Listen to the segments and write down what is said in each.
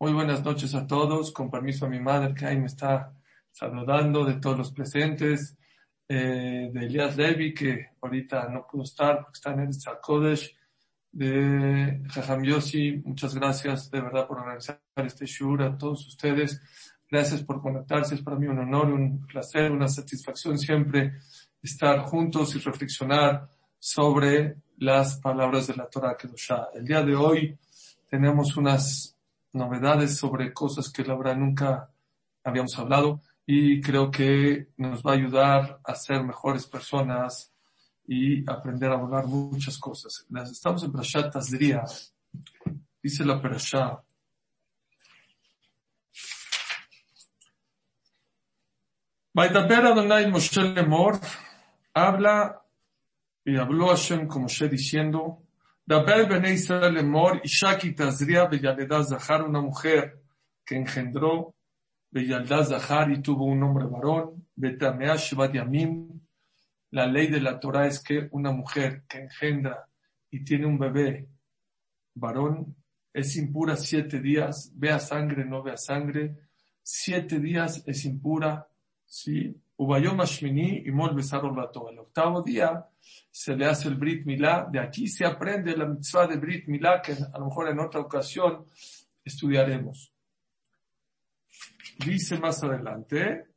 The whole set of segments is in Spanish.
Muy buenas noches a todos. Con permiso a mi madre que ahí me está saludando, de todos los presentes, eh, de Elias Levi, que ahorita no pudo estar porque está en el Kodesh, de Jajam Yossi. Muchas gracias de verdad por organizar este shur a todos ustedes. Gracias por conectarse. Es para mí un honor, un placer, una satisfacción siempre estar juntos y reflexionar sobre las palabras de la Torah Kedoshá. El día de hoy tenemos unas novedades sobre cosas que la verdad nunca habíamos hablado y creo que nos va a ayudar a ser mejores personas y aprender a hablar muchas cosas. Estamos en Parashat Tazria. Dice la Parashá. Vaitaper Adonai Moshe Lemor habla y habló Hashem como Moshe diciendo Una mujer que engendró Beyalda Zahar y tuvo un hombre varón, Betamea Shivat Yamim. La ley de la Torah es que una mujer que engendra y tiene un bebé varón es impura siete días, vea sangre, no vea sangre, siete días es impura, sí, Ubayom Ashmini y Mol El octavo día se le hace el Brit Milá. De aquí se aprende la mitzvah de Brit Milá, que a lo mejor en otra ocasión estudiaremos. Dice más adelante,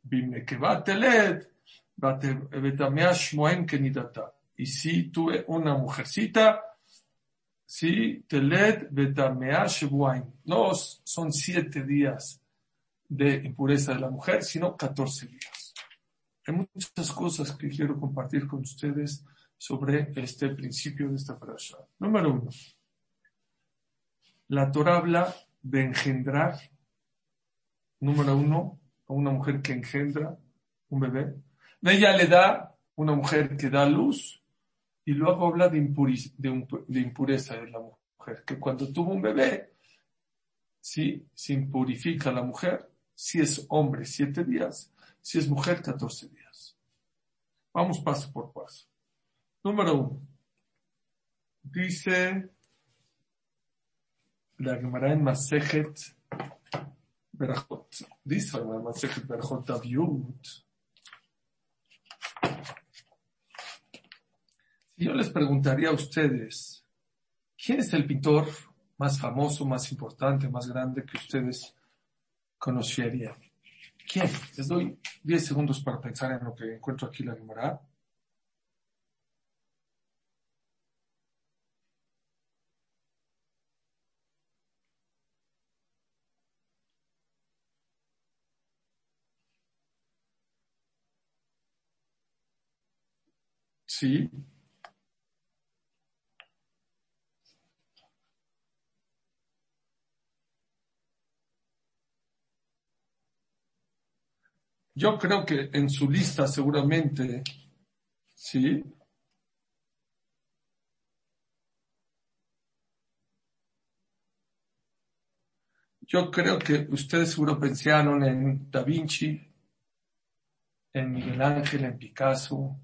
y si tuve una mujercita, si teled no son siete días de impureza de la mujer, sino catorce días. Hay muchas cosas que quiero compartir con ustedes sobre este principio de esta frase. Número uno. La Torah habla de engendrar, número uno, a una mujer que engendra un bebé. ella le da una mujer que da luz y luego habla de, de, impureza de la mujer, que cuando tuvo un bebé, sí, se impurifica la mujer, si es hombre, siete días, si es mujer, 14 días. Vamos paso por paso. Número uno. Dice la Gemara en Masejet Berachot. Dice la Masejet Berachot Daviut. Si yo les preguntaría a ustedes, ¿quién es el pintor más famoso, más importante, más grande que ustedes conocerían? ¿Quién? Les doy 10 segundos para pensar en lo que encuentro aquí la Gemara. Sí. Yo creo que en su lista seguramente, sí. Yo creo que ustedes seguro pensaron en Da Vinci, en Miguel Ángel, en Picasso,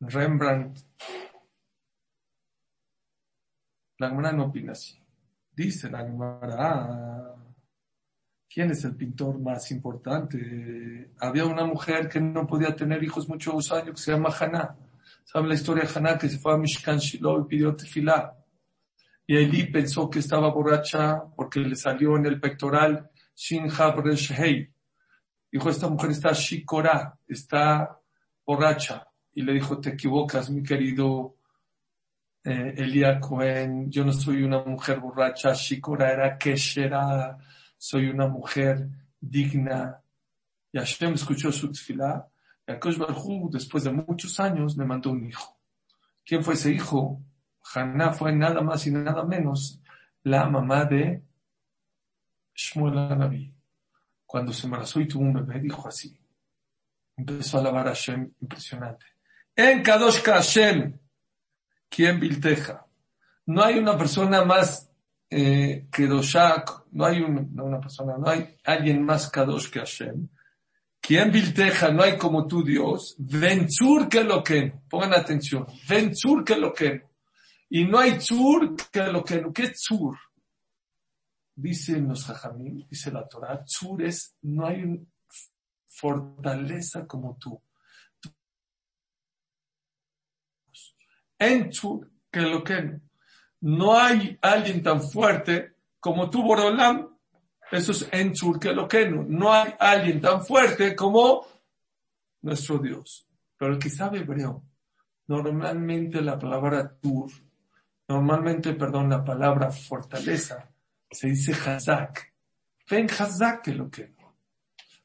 Rembrandt. La Gemara no opina así. Dice la Gemara, ¿Quién es el pintor más importante? Había una mujer que no podía tener hijos muchos años que se llama Haná. ¿Saben la historia de Haná que se fue a Mishkan Shiloh y pidió tefilá? Y Eli pensó que estaba borracha porque le salió en el pectoral Shin Hei. Dijo, esta mujer está shikora, está borracha. Y le dijo, te equivocas, mi querido eh, Elia Cohen, yo no soy una mujer borracha, shikora era keshera soy una mujer digna. Y Hashem escuchó su tefilá. Y Akosh después de muchos años, le mandó un hijo. ¿Quién fue ese hijo? Haná fue nada más y nada menos la mamá de Shmuel Anabi. Cuando se embarazó y tuvo un bebé, dijo así. Empezó a alabar a Hashem, impresionante. En Kadosh Hashem, ¿quién vilteja? No hay una persona más eh, no hay una persona, no hay alguien más Kadosh que Hashem. Quien Vilteja, no hay como tú Dios. Venzur que lo que, pongan atención, Venzur que lo que. Y no hay Tzur que lo que, ¿qué Tzur? dice los jajamín, dice la Torah, Tzur es, no hay fortaleza como tú. En Tzur, que lo que no hay alguien tan fuerte como tú, Borolam. Eso es en Tzur, que lo que no. Hay alguien tan fuerte como nuestro Dios. Pero el que sabe hebreo, normalmente la palabra Tur, normalmente, perdón, la palabra fortaleza, se dice Hazak. Ven Hazak que lo que.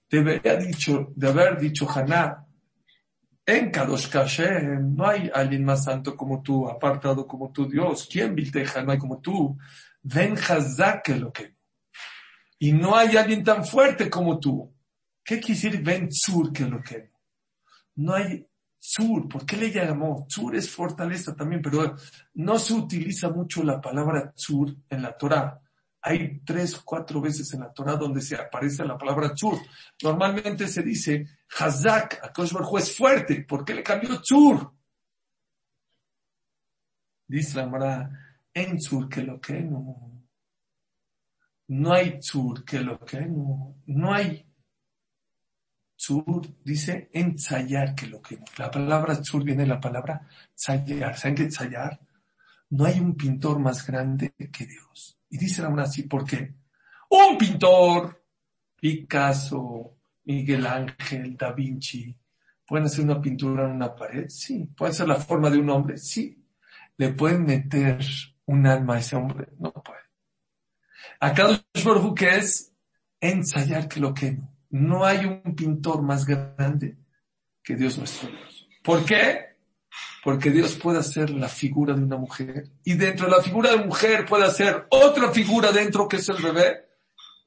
Debería dicho, de haber dicho Haná, en Kadosh Kashem no hay alguien más santo como tú, apartado como tú, Dios. ¿Quién Vilteja no hay como tú? Ven Hazak lo que. Y no hay alguien tan fuerte como tú. ¿Qué quiere decir ven Tzur que lo que no? No hay Tzur. ¿Por qué le llamó? Tzur es fortaleza también, pero no se utiliza mucho la palabra Tzur en la Torah. Hay tres, cuatro veces en la Torah donde se aparece la palabra tzur. Normalmente se dice Hazak, Akosh Baruj es fuerte. ¿Por qué le cambió tzur? Dice la Mara, en tzur que lo que no. No hay tzur que lo que no. No hay tzur, dice ensayar que lo que no. La palabra tzur viene de la palabra ensayar. ¿Saben qué ensayar? No hay un pintor más grande que Dios. Y dice aún así, ¿por qué? Un pintor, Picasso, Miguel Ángel, Da Vinci, ¿pueden hacer una pintura en una pared? Sí. ¿Pueden ser la forma de un hombre? Sí. ¿Le pueden meter un alma a ese hombre? No puede. Acá Baruj que es ensayar que lo que no. No hay un pintor más grande que Dios nuestro Dios. ¿Por qué? Porque Dios puede hacer la figura de una mujer y dentro de la figura de mujer puede hacer otra figura dentro que es el bebé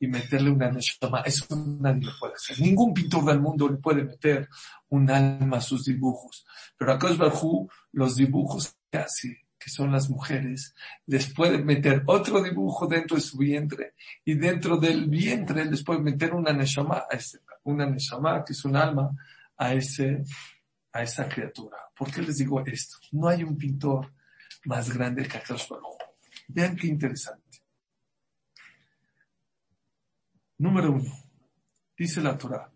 y meterle una neshama. Eso nadie lo puede hacer. Ningún pintor del mundo le puede meter un alma a sus dibujos. Pero a Barhu, los dibujos que que son las mujeres, les puede meter otro dibujo dentro de su vientre y dentro del vientre les puede meter una neshama, una neshama que es un alma a ese a esa criatura. ¿Por qué les digo esto? No hay un pintor más grande que Akash Baruch. Vean qué interesante. Número uno. Dice la Torah.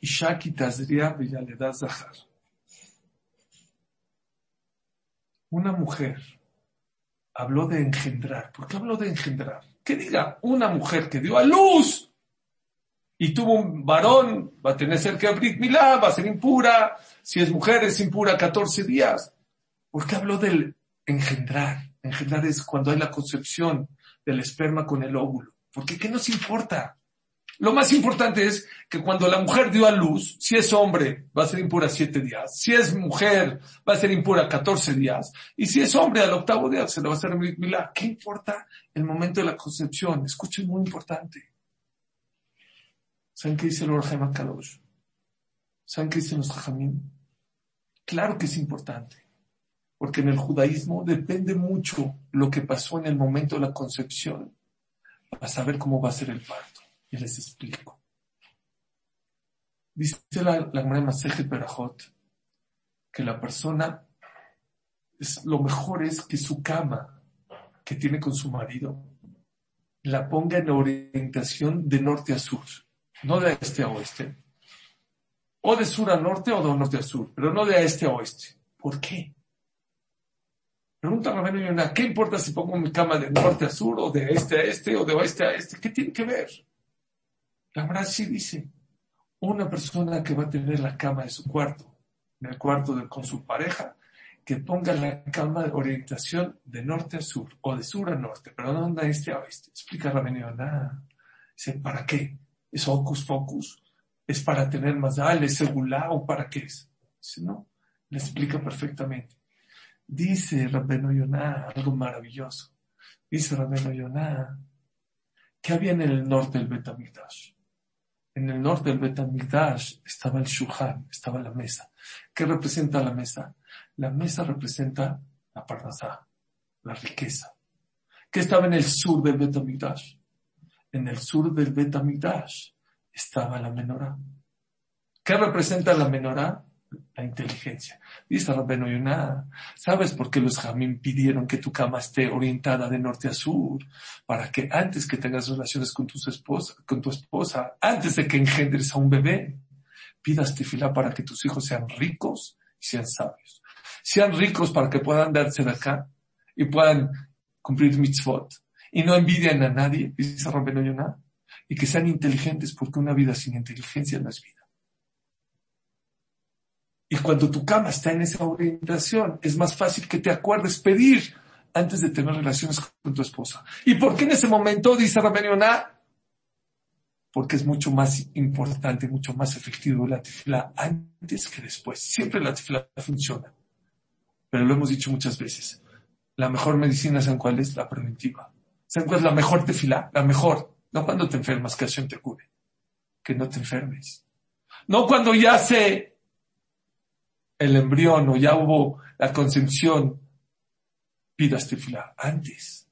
Ishaki Tazria Villaleda Zahar. Una mujer habló de engendrar. ¿Por qué habló de engendrar? Que diga una mujer que dio a luz y tuvo un varón, va a tener cerca de Brit Milá, va a ser impura, si es mujer es impura 14 días. ¿Por qué habló del engendrar? Engendrar es cuando hay la concepción del esperma con el óvulo. Porque ¿qué nos importa? Lo más importante es que cuando la mujer dio a luz, si es hombre, va a ser impura siete días. Si es mujer, va a ser impura 14 días. Y si es hombre, al octavo día se le va a hacer milá. ¿Qué importa el momento de la concepción? Escuchen, muy importante. ¿Saben qué dice el Orhema Kadosh? ¿Saben qué? Claro que es importante, porque en el judaísmo depende mucho lo que pasó en el momento de la concepción para saber cómo va a ser el parto. Y les explico. Dice la, la Masejet Berajot que la persona, es, lo mejor es que su cama que tiene con su marido la ponga en orientación de norte a sur no de este a oeste. O de sur a norte o de norte a sur, pero no de este a oeste. ¿Por qué? Pregunta a Yonah, ¿qué importa si pongo mi cama de norte a sur o de este a este o de oeste a este? ¿Qué tiene que ver? La sí dice, una persona que va a tener la cama de su cuarto, en el cuarto de, con su pareja, que ponga la cama de orientación de norte a sur o de sur a norte, pero no de este a oeste. Explica Rabén Yonah. Dice, ¿para qué? es hocus focus, es para tener más dale, es segulá o para qué es. Si no, le explica perfectamente. Dice Rabeno Yonah algo maravilloso. Dice Rabeno Yonah que había en el norte del Betamigdash. En el norte del Betamigdash estaba el Shuhan, estaba la mesa. ¿Qué representa la mesa? La mesa representa la parnasá, la riqueza. ¿Qué estaba en el sur del Betamigdash? en el sur del Betamigdash estaba la menorá. ¿Qué representa la menorá? la inteligencia. Dice Rabbeinu Yonah, ¿sabes por qué los jamín pidieron que tu cama esté orientada de norte a sur? Para que antes que tengas relaciones con tu esposa, con tu esposa, antes de que engendres a un bebé, pidas tefilá para que tus hijos sean ricos y sean sabios. Sean ricos para que puedan darse de acá y puedan cumplir mitzvot y no envidien a nadie, dice Rabbeinu Yonah, y que sean inteligentes porque una vida sin inteligencia no es vida. Y cuando tu cama está en esa orientación, es más fácil que te acuerdes pedir antes de tener relaciones con tu esposa. ¿Y por qué en ese momento, dice Rabeniona? Porque es mucho más importante, mucho más efectivo la tefila antes que después. Siempre la tefila funciona. Pero lo hemos dicho muchas veces. La mejor medicina, ¿saben cuál es? La preventiva. ¿Saben cuál es la mejor tefila? La mejor. No cuando te enfermas, que acción te cure. Que no te enfermes. No cuando ya se el embrión o ya hubo la concepción, pidas tefilá antes.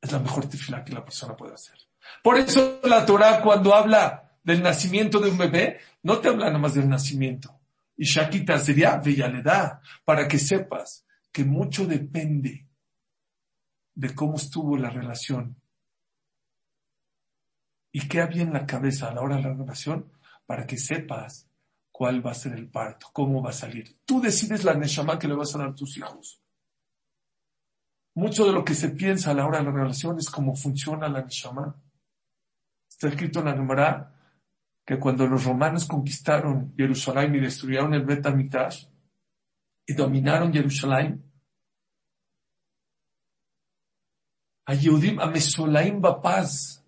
Es la mejor tefilá que la persona puede hacer. Por eso la Torah cuando habla del nacimiento de un bebé, no te habla nada más del nacimiento. Y Shakita sería da para que sepas que mucho depende de cómo estuvo la relación y qué había en la cabeza a la hora de la relación para que sepas cuál va a ser el parto, cómo va a salir. Tú decides la neshama que le vas a dar a tus hijos. Mucho de lo que se piensa a la hora de la relación es cómo funciona la neshama. Está escrito en la Gemara que cuando los romanos conquistaron Jerusalén y destruyeron el Bet y dominaron Jerusalén, a Yehudim, a Mesolaim Bapaz,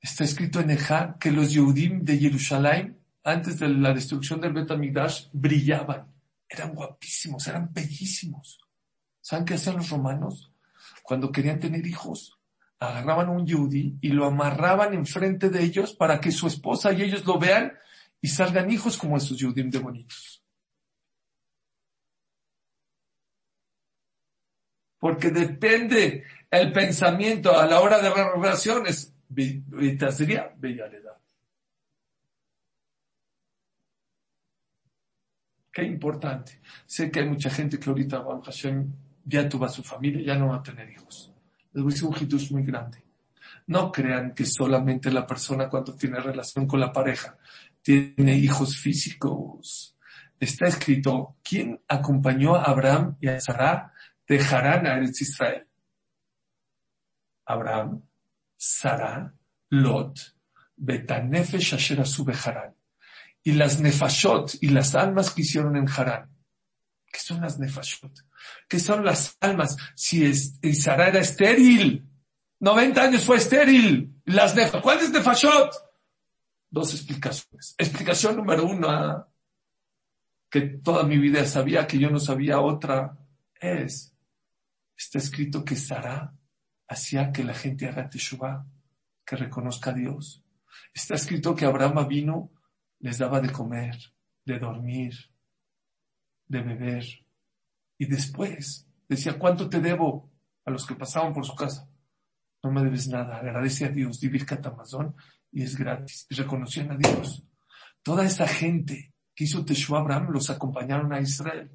está escrito en Ejá que los Yehudim de Jerusalén antes de la destrucción del Betamigdash, brillaban. Eran guapísimos, eran bellísimos. ¿Saben qué hacían los romanos? Cuando querían tener hijos, agarraban a un yudí y lo amarraban enfrente de ellos para que su esposa y ellos lo vean y salgan hijos como esos yudim de bonitos. Porque depende el pensamiento a la hora de las relaciones, sería bella Qué importante. Sé que hay mucha gente que ahorita, Hashem, ya tuvo a su familia, ya no va a tener hijos. Les voy a decir un hitus muy grande. No crean que solamente la persona cuando tiene relación con la pareja tiene hijos físicos. Está escrito, ¿quién acompañó a Abraham y a Sarah de Harán a Eretz Israel? Abraham, Sarah, Lot, Betanefesh Asher y las nefashot y las almas que hicieron en Harán. ¿Qué son las nefashot? ¿Qué son las almas? Si es, Sara era estéril, 90 años fue estéril. Las ¿cuál es nefashot? Dos explicaciones. Explicación número uno, que toda mi vida sabía que yo no sabía otra, es, está escrito que Sara hacía que la gente haga teshuvah, que reconozca a Dios. Está escrito que Abraham vino les daba de comer, de dormir, de beber. Y después decía, ¿cuánto te debo a los que pasaban por su casa? No me debes nada, agradece a Dios, vivir catamazón y es gratis. Y reconocían a Dios. Toda esa gente que hizo Teshua Abraham los acompañaron a Israel.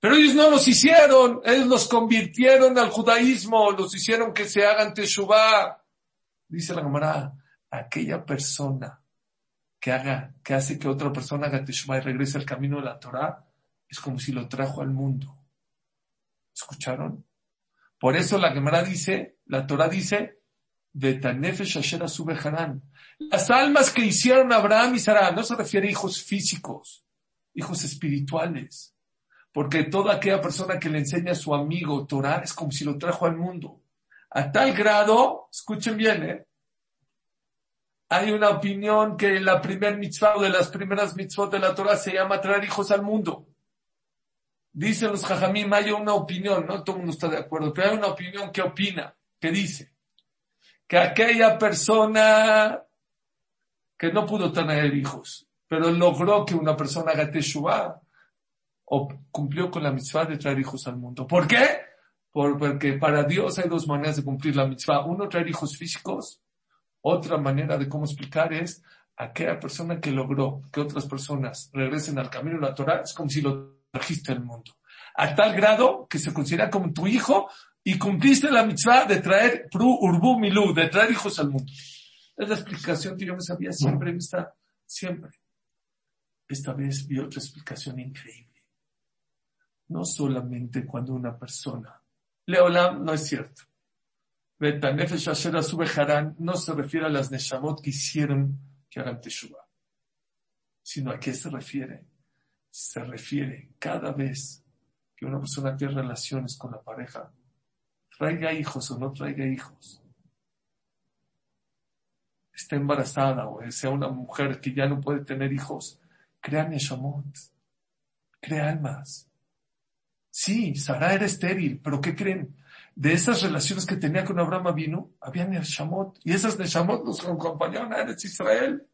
Pero ellos no los hicieron, ellos los convirtieron al judaísmo, los hicieron que se hagan Teshuvah. Dice la camarada, aquella persona que haga, que hace que otra persona haga Teshuvah y regrese al camino de la Torah, es como si lo trajo al mundo. ¿Escucharon? Por eso la Gemara dice, la Torah dice, las almas que hicieron Abraham y Sara, no se refiere a hijos físicos, hijos espirituales. Porque toda aquella persona que le enseña a su amigo Torah es como si lo trajo al mundo. A tal grado, escuchen bien, ¿eh? Hay una opinión que la primer mitzvah o de las primeras mitzvot de la Torah se llama traer hijos al mundo. Dicen los jajamim, hay una opinión, no todo el mundo está de acuerdo, pero hay una opinión que opina, que dice que aquella persona que no pudo tener hijos, pero logró que una persona haga teshuvah, o cumplió con la mitzvah de traer hijos al mundo. ¿Por qué? porque para Dios hay dos maneras de cumplir la mitzvah. Uno, traer hijos físicos otra manera de cómo explicar es aquella persona que logró que otras personas regresen al camino de la Torah es como si lo trajiste al mundo. A tal grado que se considera como tu hijo y cumpliste la mitzvah de traer pru urbu milu, de traer hijos al mundo. Es la explicación que yo me sabía siempre vista, siempre. Esta vez vi otra explicación increíble. No solamente cuando una persona, Leolam no es cierto. Betanefesh Asher no se refiere a las Neshamot que hicieron que hagan Teshuvah. Sino a qué se refiere. Se refiere cada vez que una persona tiene relaciones con la pareja, traiga hijos o no traiga hijos, esté embarazada o sea una mujer que ya no puede tener hijos, crea Neshamot, crea almas. Sí, Sara era estéril, pero ¿qué creen? De esas relaciones que tenía con Abraham vino, había Neshamot, y esas Neshamot los acompañaron a Eretz Israel.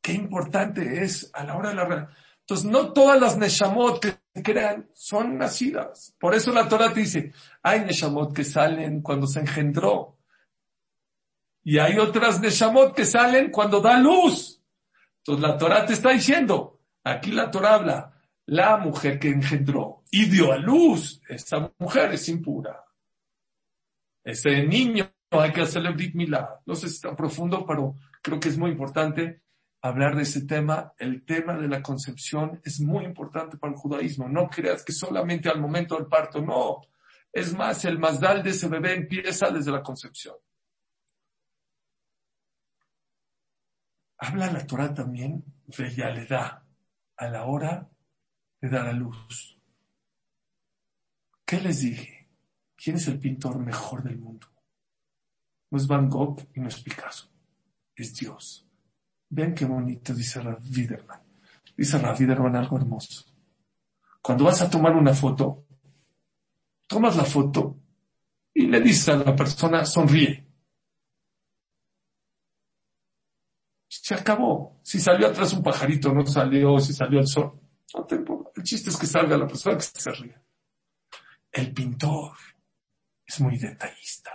Qué importante es a la hora de la Entonces, no todas las Neshamot que crean son nacidas. Por eso la Torah te dice, hay Neshamot que salen cuando se engendró. Y hay otras Neshamot que salen cuando da luz. Entonces la Torah te está diciendo, aquí la Torah habla, la mujer que engendró y dio a luz, esa mujer es impura. Ese niño hay que hacerle brit. No sé si está profundo, pero creo que es muy importante hablar de ese tema. El tema de la concepción es muy importante para el judaísmo. No creas que solamente al momento del parto, no. Es más, el mazdal de ese bebé empieza desde la concepción. Habla la Torah también de da a la hora de dar a luz. ¿Qué les dije? ¿Quién es el pintor mejor del mundo? No es Van Gogh y no es Picasso. Es Dios. Ven qué bonito, dice Rav Widerman. Dice Rav Widerman algo hermoso. Cuando vas a tomar una foto, tomas la foto y le dices a la persona, sonríe. Se acabó. Si salió atrás un pajarito, no salió, si salió el sol. No El chiste es que salga la persona que se ría. El pintor es muy detallista.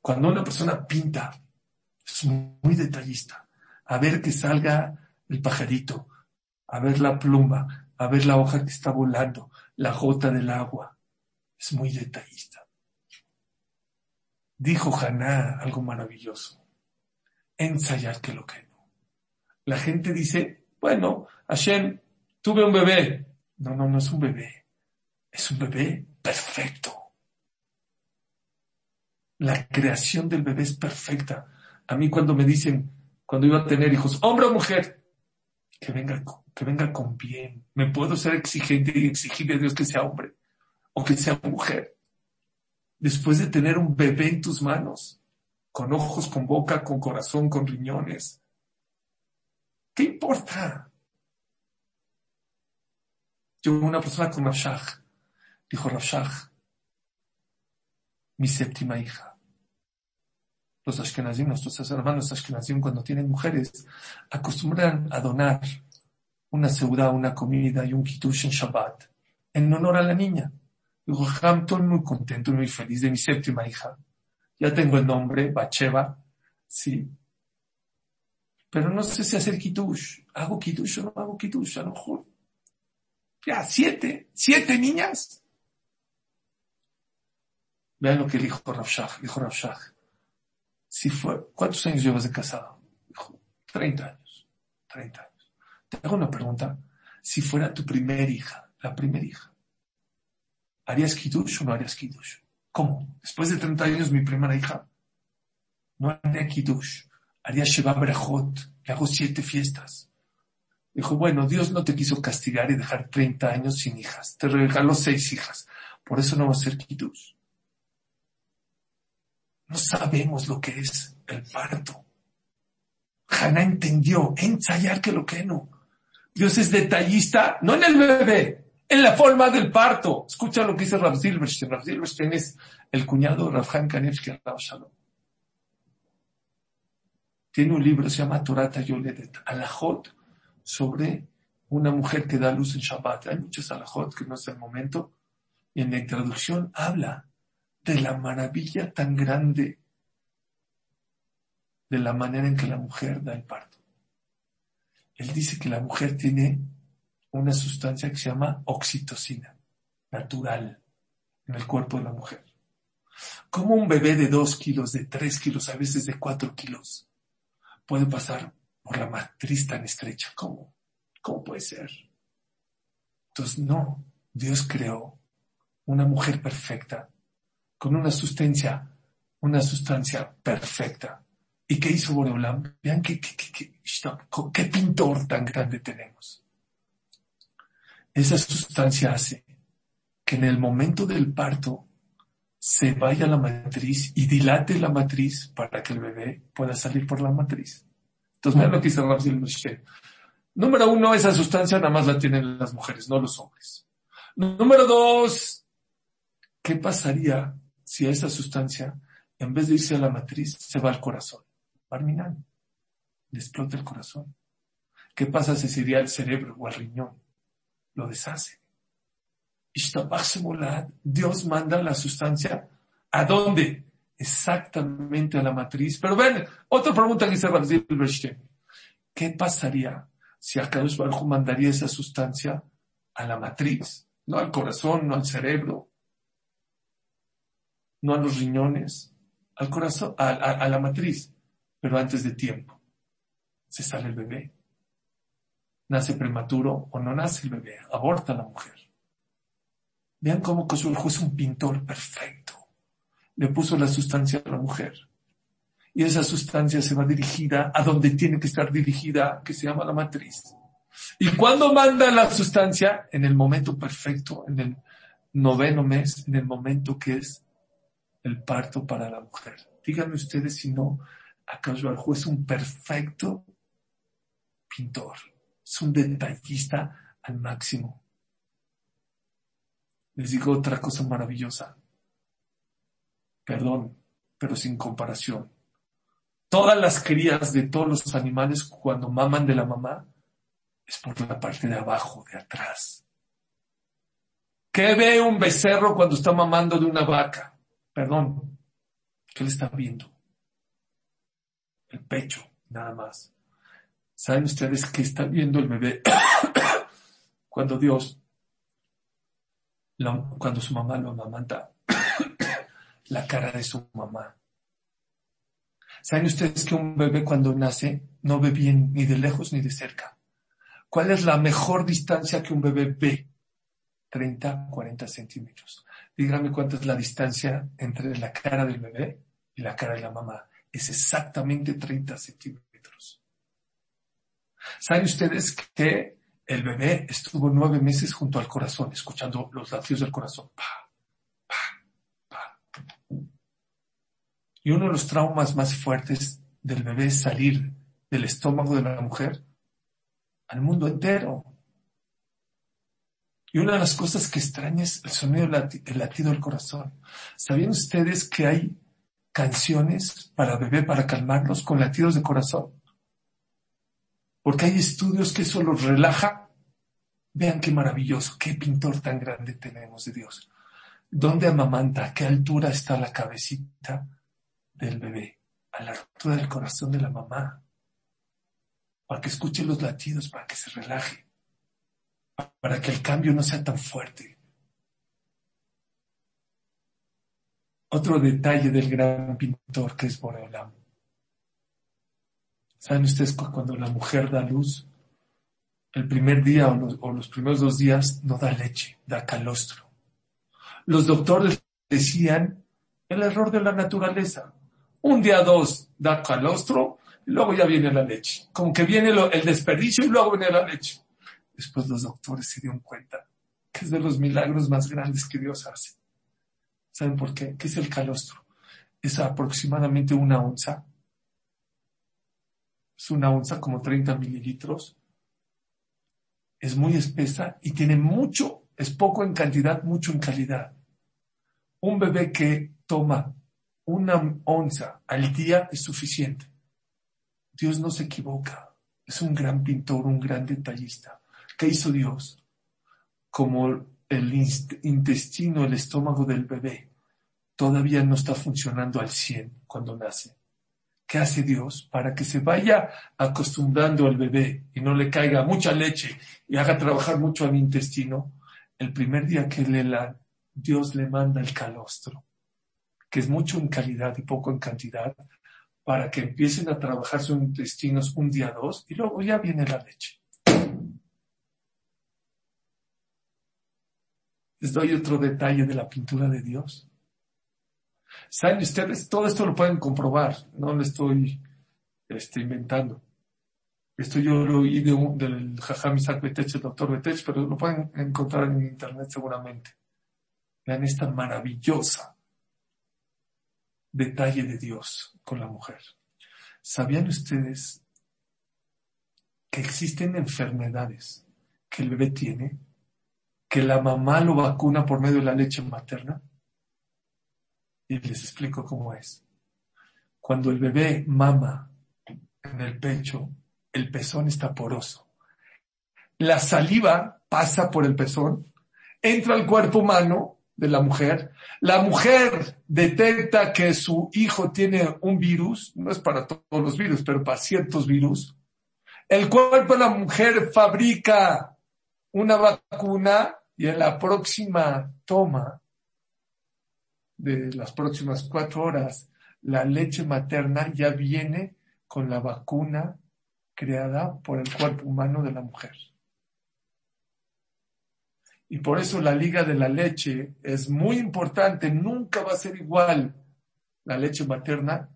Cuando una persona pinta, es muy detallista. A ver que salga el pajarito, a ver la pluma, a ver la hoja que está volando, la gota del agua. Es muy detallista. Dijo Haná algo maravilloso ensayar que lo que no. La gente dice, bueno, Hashem, tuve un bebé. No, no, no es un bebé. Es un bebé perfecto. La creación del bebé es perfecta. A mí cuando me dicen, cuando iba a tener hijos, hombre o mujer, que venga, que venga con bien. Me puedo ser exigente y exigirle a Dios que sea hombre o que sea mujer. Después de tener un bebé en tus manos, con ojos, con boca, con corazón, con riñones. ¿Qué importa? Yo, una persona con Rafshah, dijo Rafshah, mi séptima hija. Los Ashkenazim, nuestros hermanos Ashkenazim, cuando tienen mujeres, acostumbran a donar una seudá, una comida y un kitush en Shabbat, en honor a la niña. Dijo, estoy muy contento muy feliz de mi séptima hija ya tengo el nombre, Bacheva, sí. Pero no sé si hacer kitush. ¿Hago kitush o no hago kitush? A lo mejor. Ya, siete, siete niñas. Vean lo que dijo Rafshah. Dijo Rafshah. Si fue, ¿cuántos años llevas de casado? Dijo, 30 años. 30 años. Te hago una pregunta. Si fuera tu primera hija, la primera hija, ¿harías kitush o no harías kitush? ¿Cómo? Después de 30 años, mi primera hija no haría Kiddush, haría Sheba Berajot, le hago siete fiestas. Dijo, bueno, Dios no te quiso castigar y dejar 30 años sin hijas, te regaló seis hijas, por eso no va a ser Kiddush. No sabemos lo que es el parto. Hannah entendió, ensayar que lo que no. Dios es detallista, no en el bebé, en la forma del parto. Escucha lo que dice Rav Silverstein. Rav Silverstein es el cuñado de Rav Haim Kanevsky Shalom. Tiene un libro, se llama Torata Yoledet, Alajot, sobre una mujer que da luz en Shabbat. Hay muchos alajot que no es el momento. En la introducción habla de la maravilla tan grande de la manera en que la mujer da el parto. Él dice que la mujer tiene una sustancia que se llama oxitocina, natural, en el cuerpo de la mujer. ¿Cómo un bebé de dos kilos, de tres kilos, a veces de cuatro kilos, puede pasar por la matriz tan estrecha? ¿Cómo? ¿Cómo puede ser? Entonces, no, Dios creó una mujer perfecta, con una sustancia, una sustancia perfecta. ¿Y qué hizo Boreolam? Vean qué, qué, qué, qué pintor tan grande tenemos. Esa sustancia hace que en el momento del parto se vaya la matriz y dilate la matriz para que el bebé pueda salir por la matriz. Entonces, vean lo que dice Rabbi Moshe. Número uno, esa sustancia nada más la tienen las mujeres, no los hombres. Número dos, ¿qué pasaría si esa sustancia, en vez de irse a la matriz, se va al corazón? Barminan, le explota el corazón. ¿Qué pasa si se iría al cerebro o al riñón? Lo deshace. Dios manda la sustancia ¿a dónde? Exactamente a la matriz. Pero ven, otra pregunta que dice ¿Qué pasaría si Akadosh Baruj mandaría esa sustancia a la matriz? No al corazón, no al cerebro, no a los riñones, al corazón, a la matriz, pero antes de tiempo. Se sale el bebé. Nace prematuro o no nace el bebé, aborta la mujer. Vean cómo Kosurjo es un pintor perfecto. Le puso la sustancia a la mujer. Y esa sustancia se va dirigida a donde tiene que estar dirigida, que se llama la matriz. Y cuando manda la sustancia, en el momento perfecto, en el noveno mes, en el momento que es el parto para la mujer. Díganme ustedes si no, Akash es un perfecto pintor, es un detallista al máximo. Les digo otra cosa maravillosa. Perdón, pero sin comparación. Todas las crías de todos los animales cuando maman de la mamá es por la parte de abajo, de atrás. ¿Qué ve un becerro cuando está mamando de una vaca? Perdón, ¿qué le está viendo? El pecho, nada más. ¿Saben ustedes qué está viendo el bebé cuando Dios cuando su mamá lo amamanta, la cara de su mamá. ¿Saben ustedes que un bebé cuando nace no ve bien ni de lejos ni de cerca? ¿Cuál es la mejor distancia que un bebé ve? 30, 40 centímetros. Díganme cuánta es la distancia entre la cara del bebé y la cara de la mamá. Es exactamente 30 centímetros. ¿Saben ustedes que el bebé estuvo nueve meses junto al corazón, escuchando los latidos del corazón. Y uno de los traumas más fuertes del bebé es salir del estómago de la mujer al mundo entero. Y una de las cosas que extraña es el sonido del latido del corazón. ¿Sabían ustedes que hay canciones para bebé para calmarlos con latidos de corazón? porque hay estudios que eso los relaja. Vean qué maravilloso, qué pintor tan grande tenemos de Dios. ¿Dónde amamanta? ¿A qué altura está la cabecita del bebé? A la altura del corazón de la mamá. Para que escuche los latidos, para que se relaje. Para que el cambio no sea tan fuerte. Otro detalle del gran pintor que es Boreolam. ¿Saben ustedes cuando la mujer da luz, el primer día o los, primeros dos días no da leche, da calostro? Los doctores decían el error de la naturaleza. Un día dos da calostro y luego ya viene la leche. Como que viene el desperdicio y luego viene la leche. Después los doctores se dieron cuenta que es de los milagros más grandes que Dios hace. ¿Saben por qué? ¿Qué es el calostro? Es aproximadamente una onza es una onza como 30 mililitros. Es muy espesa y tiene mucho, es poco en cantidad, mucho en calidad. Un bebé que toma una onza al día es suficiente. Dios no se equivoca. Es un gran pintor, un gran detallista. ¿Qué hizo Dios? Como el intestino, el estómago del bebé todavía no está funcionando al 100 cuando nace ¿Qué hace Dios? Para que se vaya acostumbrando al bebé y no le caiga mucha leche y haga trabajar mucho al intestino. El primer día que le la, Dios le manda el calostro, que es mucho en calidad y poco en cantidad, para que empiecen a trabajar sus intestinos un día, dos, y luego ya viene la leche. Les doy otro detalle de la pintura de Dios. Saben ustedes, todo esto lo pueden comprobar, no lo estoy este, inventando. Esto yo lo oí de del Jajam Isaac el doctor Betech, pero lo pueden encontrar en internet seguramente. Vean esta maravillosa detalle de Dios con la mujer. ¿Sabían ustedes que existen enfermedades que el bebé tiene, que la mamá lo vacuna por medio de la leche materna? Y les explico cómo es. Cuando el bebé mama en el pecho, el pezón está poroso. La saliva pasa por el pezón, entra al cuerpo humano de la mujer. La mujer detecta que su hijo tiene un virus, no es para todos los virus, pero para ciertos virus. El cuerpo de la mujer fabrica una vacuna y en la próxima toma de las próximas cuatro horas, la leche materna ya viene con la vacuna creada por el cuerpo humano de la mujer. Y por eso la liga de la leche es muy importante, nunca va a ser igual la leche materna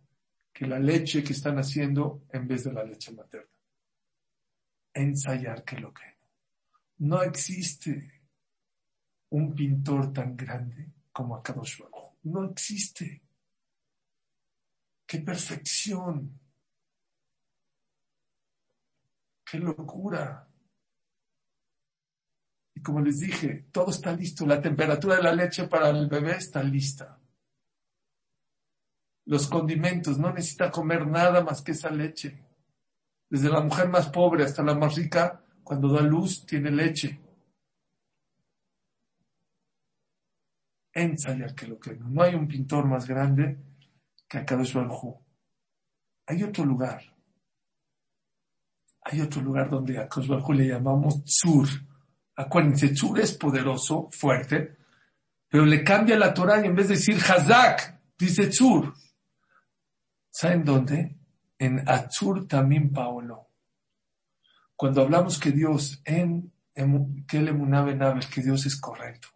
que la leche que están haciendo en vez de la leche materna. Ensayar que lo que no existe un pintor tan grande como Akadosh no existe. ¡Qué perfección! ¡Qué locura! Como les dije, todo está listo. La temperatura de la leche para el bebé está lista. Los condimentos, no necesita comer nada más que esa leche. Desde la mujer más pobre hasta la más rica, cuando da luz, tiene leche. ensayar que lo que no hay un pintor más grande que Akadosh Baruj Hay otro lugar. Hay otro lugar donde a Akadosh le llamamos Tzur. Acuérdense, Tzur es poderoso, fuerte, pero le cambia la Torah y en vez de decir Hazak, dice Tzur. ¿Saben dónde? En Atzur también Paolo. Cuando hablamos que Dios en, que el que Dios es correcto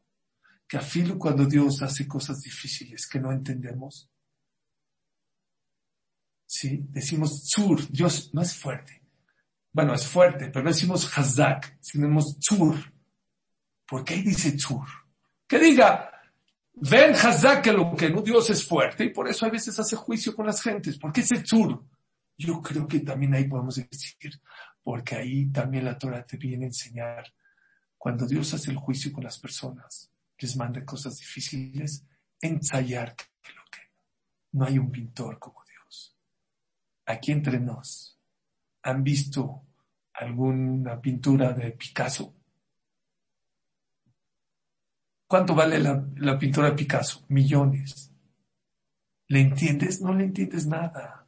que a filo cuando Dios hace cosas difíciles que no entendemos, ¿sí? Decimos tzur, Dios no es fuerte. Bueno, es fuerte, pero no decimos hazak, decimos tzur. ¿Por qué dice tzur? Que diga, ven hazak que lo que no Dios es fuerte y por eso a veces hace juicio con las gentes. ¿Por qué dice tzur? Yo creo que también ahí podemos decir, porque ahí también la Torah te viene a enseñar cuando Dios hace el juicio con las personas les manda cosas difíciles, ensayar que lo que no hay un pintor como Dios. Aquí entre nos, ¿han visto alguna pintura de Picasso? ¿Cuánto vale la, la pintura de Picasso? Millones. ¿Le entiendes? No le entiendes nada.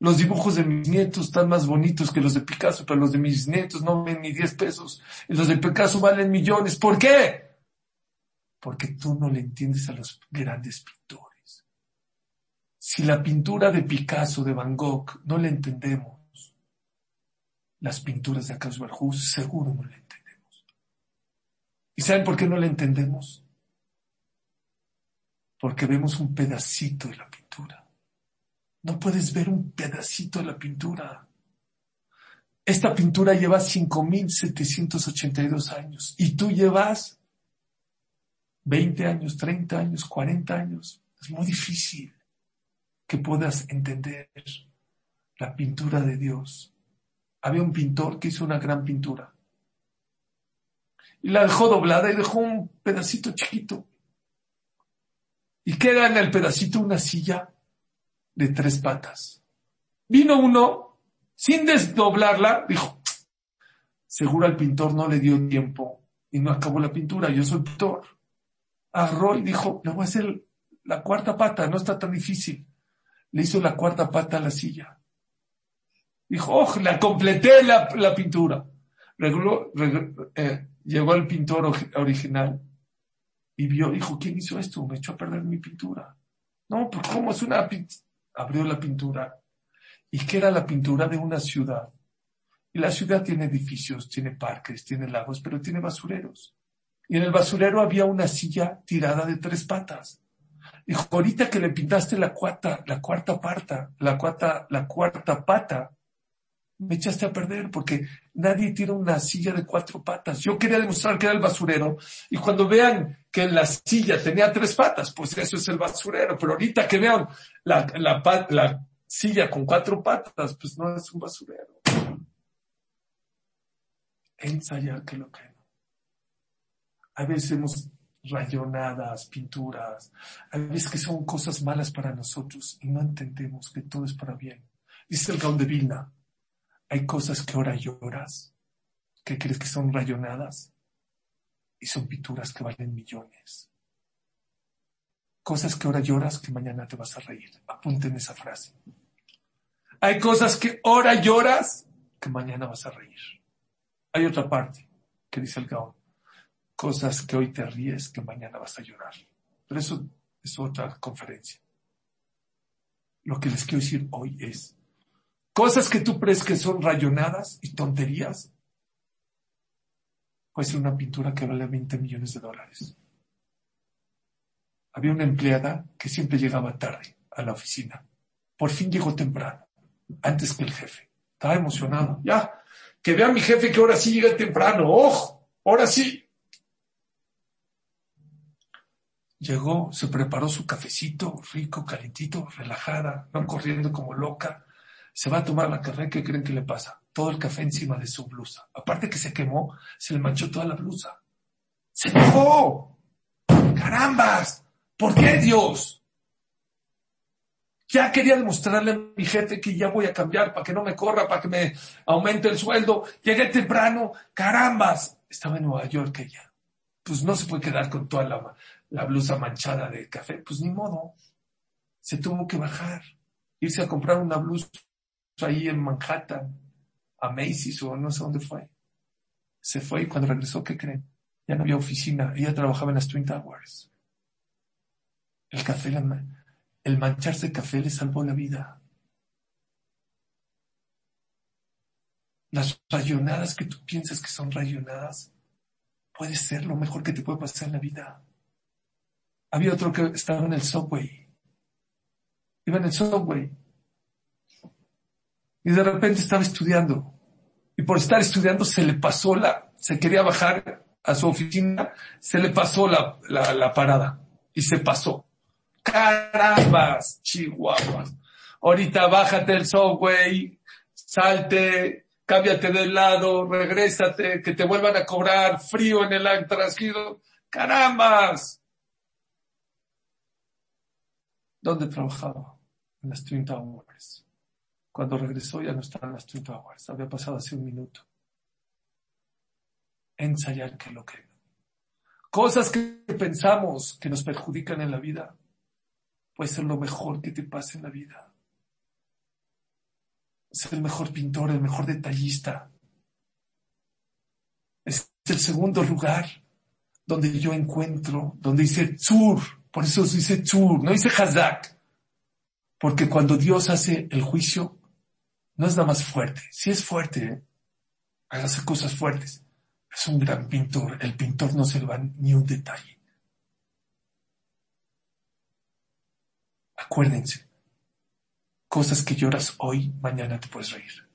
Los dibujos de mis nietos están más bonitos que los de Picasso, pero los de mis nietos no ven ni 10 pesos. Y los de Picasso valen millones. ¿Por qué? Porque tú no le entiendes a los grandes pintores. Si la pintura de Picasso, de Van Gogh, no le entendemos, las pinturas de Acaso Barjus seguro no le entendemos. ¿Y saben por qué no le entendemos? Porque vemos un pedacito de la pintura no puedes ver un pedacito de la pintura. Esta pintura lleva 5.782 años y tú llevas 20 años, 30 años, 40 años. Es muy difícil que puedas entender la pintura de Dios. Había un pintor que hizo una gran pintura y la dejó doblada y dejó un pedacito chiquito. Y queda en el pedacito una silla de tres patas. Vino uno, sin desdoblarla, dijo, seguro al pintor no le dio tiempo y no acabó la pintura, yo soy pintor. Agarró y dijo, le voy a hacer la cuarta pata, no está tan difícil. le hizo la cuarta pata a la silla. Dijo, oh, la completé la, la pintura. Eh, llegó el pintor original y vio, dijo, ¿quién hizo esto? Me echó a perder mi pintura. No, pues ¿cómo es una pintura? Abrió la pintura. ¿Y qué era la pintura de una ciudad? Y la ciudad tiene edificios, tiene parques, tiene lagos, pero tiene basureros. Y en el basurero había una silla tirada de tres patas. Dijo, ahorita que le pintaste la cuarta, la cuarta pata, la cuarta, la cuarta pata, me echaste a perder porque nadie tira una silla de cuatro patas. Yo quería demostrar que era el basurero y cuando vean que la silla tenía tres patas, pues eso es el basurero. Pero ahorita que vean la, la, la silla con cuatro patas, pues no es un basurero. Ensayar que lo que no. A veces hemos rayonadas, pinturas, a veces que son cosas malas para nosotros y no entendemos que todo es para bien. Dice el Gaón de Vilna, hay cosas que ahora lloras, que crees que son rayonadas y son pinturas que valen millones. Cosas que ahora lloras que mañana te vas a reír. Apunten esa frase. Hay cosas que ahora lloras que mañana vas a reír. Hay otra parte que dice el Gaón. Cosas que hoy te ríes que mañana vas a llorar. Pero eso es otra conferencia. Lo que les quiero decir hoy es, Cosas que tú crees que son rayonadas y tonterías. Puede ser una pintura que vale 20 millones de dólares. Había una empleada que siempre llegaba tarde a la oficina. Por fin llegó temprano, antes que el jefe. Estaba emocionado. Ya, que vea mi jefe que ahora sí llega temprano. ¡Ojo! Ahora sí. Llegó, se preparó su cafecito, rico, calentito, relajada, no corriendo como loca se va a tomar la café, ¿qué creen que le pasa? Todo el café encima de su blusa. Aparte que se quemó, se le manchó toda la blusa. ¡Se enojó! ¡Carambas! ¿Por qué Dios? Ya quería demostrarle a mi jefe que ya voy a cambiar para que no me corra, para que me aumente el sueldo. Llegué temprano, carambas. Estaba en Nueva York ella. Pues no se puede quedar con toda la, la blusa manchada de café. Pues ni modo. Se tuvo que bajar, irse a comprar una blusa ahí en Manhattan, a Macy's o no sé dónde fue. Se fue y cuando regresó, ¿qué creen? Ya no había oficina, ella trabajaba en las Twin Towers. El café, el mancharse de café le salvó la vida. Las rayonadas que tú piensas que son rayonadas, puede ser lo mejor que te puede pasar en la vida. Había otro que estaba en el subway. Iba en el subway y de repente estaba estudiando. Y por estar estudiando se le pasó la, se quería bajar a su oficina, se le pasó la, la, parada y se pasó. Carambas, chihuahuas. Ahorita bájate el subway, salte, cámbiate del lado, regrésate, que te vuelvan a cobrar frío en el trasquido. Carambas. ¿Dónde trabajaba? En las 30 horas. Cuando regresó ya no estaban las Twin Towers, había pasado hace un minuto. Ensayar que lo que. Cosas que pensamos que nos perjudican en la vida, puede ser lo mejor que te pase en la vida. Ser el mejor pintor, el mejor detallista. Es el segundo lugar donde yo encuentro, donde dice Tzur, por eso dice Tzur, no dice Hazak. Porque cuando Dios hace el juicio, no es nada más fuerte. Si es fuerte, ¿eh? hágase cosas fuertes. Es un gran pintor. El pintor no se le va ni un detalle. Acuérdense, cosas que lloras hoy, mañana te puedes reír.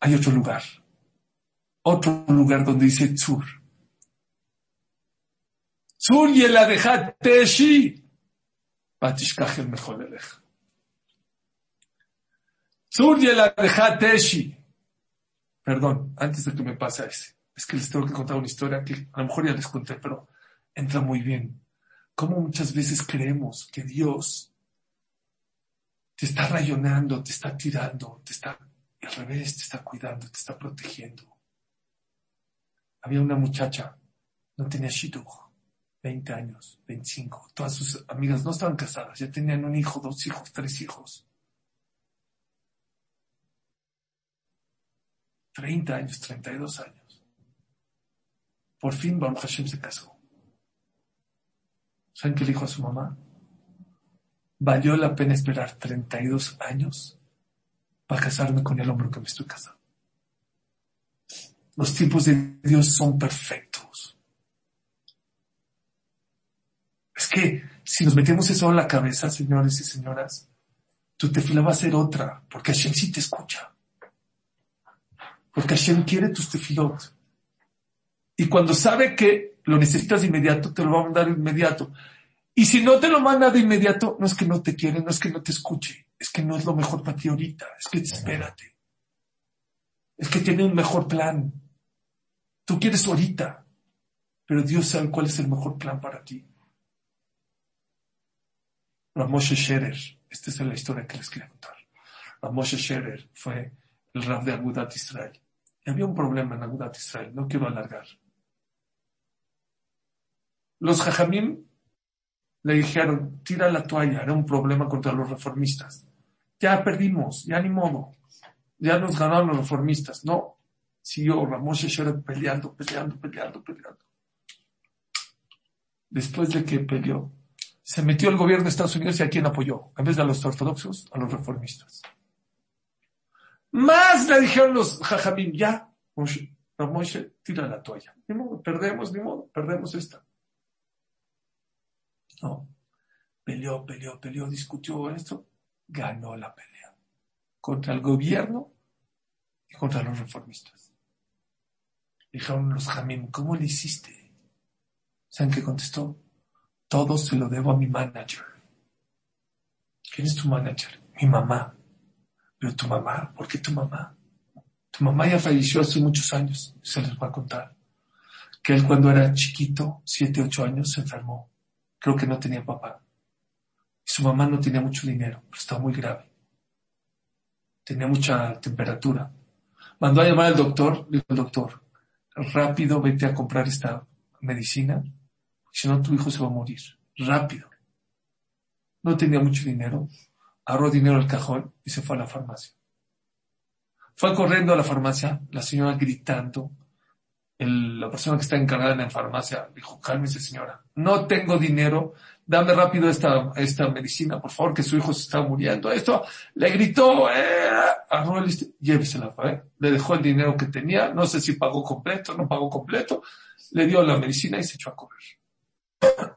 Hay otro lugar, otro lugar donde dice Tzur. Tzur y el adejateshi, batishkach el la de Perdón, antes de que me pase ese. Es que les tengo que contar una historia que a lo mejor ya les conté, pero entra muy bien. Cómo muchas veces creemos que Dios te está rayonando, te está tirando, te está, al revés, te está cuidando, te está protegiendo. Había una muchacha, no tenía shidduch, 20 años, 25. Todas sus amigas no estaban casadas, ya tenían un hijo, dos hijos, tres hijos. 30 años, 32 años. Por fin Baruch Hashem se casó. ¿Saben qué le dijo a su mamá? Valió la pena esperar 32 años para casarme con el hombre que me estoy casando. Los tiempos de Dios son perfectos. Es que si nos metemos eso en la cabeza, señores y señoras, tu tefila va a ser otra, porque Hashem sí te escucha. Porque Hashem quiere tus tefilot. Y cuando sabe que lo necesitas de inmediato, te lo va a mandar de inmediato. Y si no te lo manda de inmediato, no es que no te quiere, no es que no te escuche, es que no es lo mejor para ti ahorita, es que espérate. Es que tiene un mejor plan. Tú quieres ahorita, pero Dios sabe cuál es el mejor plan para ti. Ramoshe Scherer, esta es la historia que les quiero contar. Ramoshe Scherer fue el rab de Agudat Israel. Había un problema en Agudat Israel, no quiero alargar. Los jajamim le dijeron, tira la toalla, era un problema contra los reformistas. Ya perdimos, ya ni modo. Ya nos ganaron los reformistas. No, siguió Ramoshe Scherer peleando, peleando, peleando, peleando. Después de que peleó, se metió el gobierno de Estados Unidos y a quién apoyó, en vez de a los ortodoxos, a los reformistas. Más le dijeron los jajamín, ya, Moshe, tira la toalla. Ni modo, perdemos, ni modo, perdemos esta. No, peleó, peleó, peleó, discutió esto, ganó la pelea contra el gobierno y contra los reformistas. Dijeron los jamín, ¿cómo le hiciste? ¿Saben qué contestó? Todo se lo debo a mi manager. ¿Quién es tu manager? Mi mamá. Pero tu mamá, ¿por qué tu mamá? Tu mamá ya falleció hace muchos años, se les va a contar. Que él cuando era chiquito, siete, ocho años, se enfermó. Creo que no tenía papá. Y su mamá no tenía mucho dinero, pero estaba muy grave. Tenía mucha temperatura. Mandó a llamar al doctor, dijo el doctor, rápido vete a comprar esta medicina si no tu hijo se va a morir. Rápido. No tenía mucho dinero, ahorró dinero al cajón y se fue a la farmacia. Fue corriendo a la farmacia, la señora gritando. la persona que está encargada en la farmacia dijo, cálmese señora, no tengo dinero, dame rápido esta, esta medicina, por favor, que su hijo se está muriendo. Esto le gritó, eh, agarró el llévesela, ¿eh? le dejó el dinero que tenía, no sé si pagó completo, no pagó completo, le dio la medicina y se echó a correr.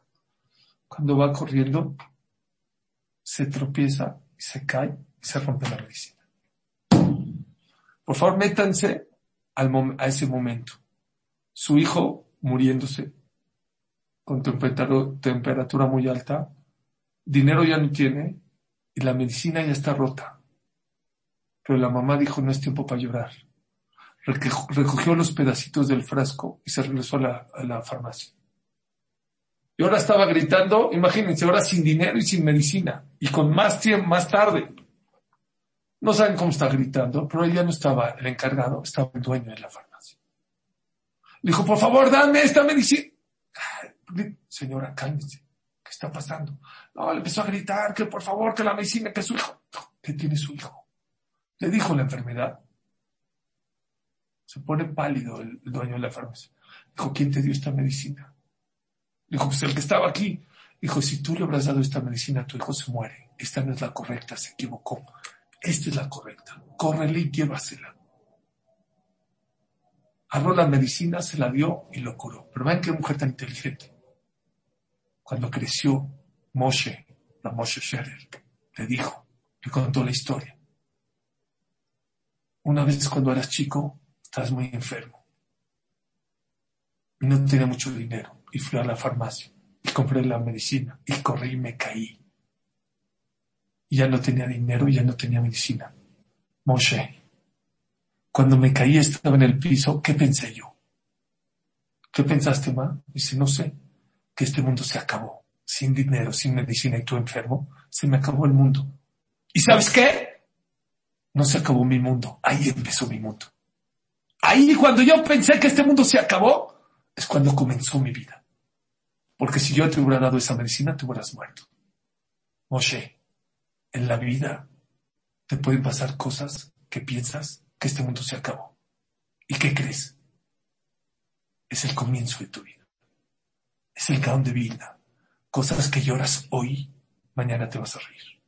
Cuando va corriendo, se tropieza se cae y se rompe la medicina. Por favor, métanse al a ese momento. Su hijo muriéndose con temperatura muy alta, dinero ya no tiene y la medicina ya está rota. Pero la mamá dijo, no es tiempo para llorar. Recogió los pedacitos del frasco y se regresó a la farmacia. Y ahora estaba gritando, imagínense, ahora sin dinero y sin medicina, y con más tiempo, más tarde. No saben cómo está gritando, pero él ya no estaba el encargado, estaba el dueño de la farmacia. Le dijo, por favor, dame esta medicina. Señora, cálmese. ¿Qué está pasando? No, le empezó a gritar que por favor, que la medicina, que su hijo. ¿Qué tiene su hijo? Le dijo la enfermedad. Se pone pálido el dueño de la farmacia. Dijo, ¿quién te dio esta medicina? Dijo, pues el que estaba aquí. Dijo, si tú le habrás dado esta medicina, tu hijo se muere. Esta no es la correcta, se equivocó. Esta es la correcta. Córrele y llévasela. Agarró la medicina, se la dio y lo curó. Pero vean qué mujer tan inteligente. Cuando creció, Moshe, la Moshe Scherer, le dijo, le contó la historia. Una vez cuando eras chico, estás muy enfermo. Y no tenía mucho dinero y fui a la farmacia y compré la medicina y corrí y me caí. Y ya no tenía dinero y ya no tenía medicina. Moshe, cuando me caí estaba en el piso, ¿qué pensé yo? ¿Qué pensaste, ma? Dice, no sé, que este mundo se acabó. Sin dinero, sin medicina y tú enfermo, se me acabó el mundo. ¿Y sabes qué? No se acabó mi mundo, ahí empezó mi mundo. Ahí cuando yo pensé que este mundo se acabó, es cuando comenzó mi vida. Porque si yo te hubiera dado esa medicina, te hubieras muerto. Moshe, en la vida te pueden pasar cosas que piensas que este mundo se acabó. ¿Y qué crees? Es el comienzo de tu vida. Es el caón de vida. Cosas que lloras hoy, mañana te vas a reír.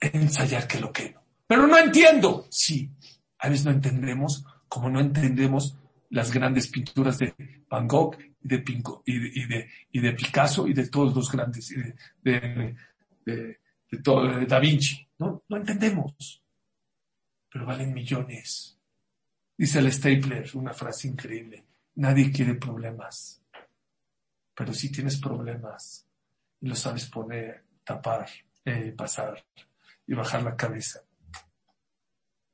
Ensayar que lo que no. Pero no entiendo. Sí, a veces no entendemos como no entendemos las grandes pinturas de Van Gogh y de, Pinco, y de, y de, Picasso y de todos los grandes, y de, de, todo, de Da Vinci. No, no entendemos. Pero valen millones. Dice el Stapler, una frase increíble. Nadie quiere problemas. Pero si tienes problemas y lo sabes poner, tapar, eh, pasar y bajar la cabeza,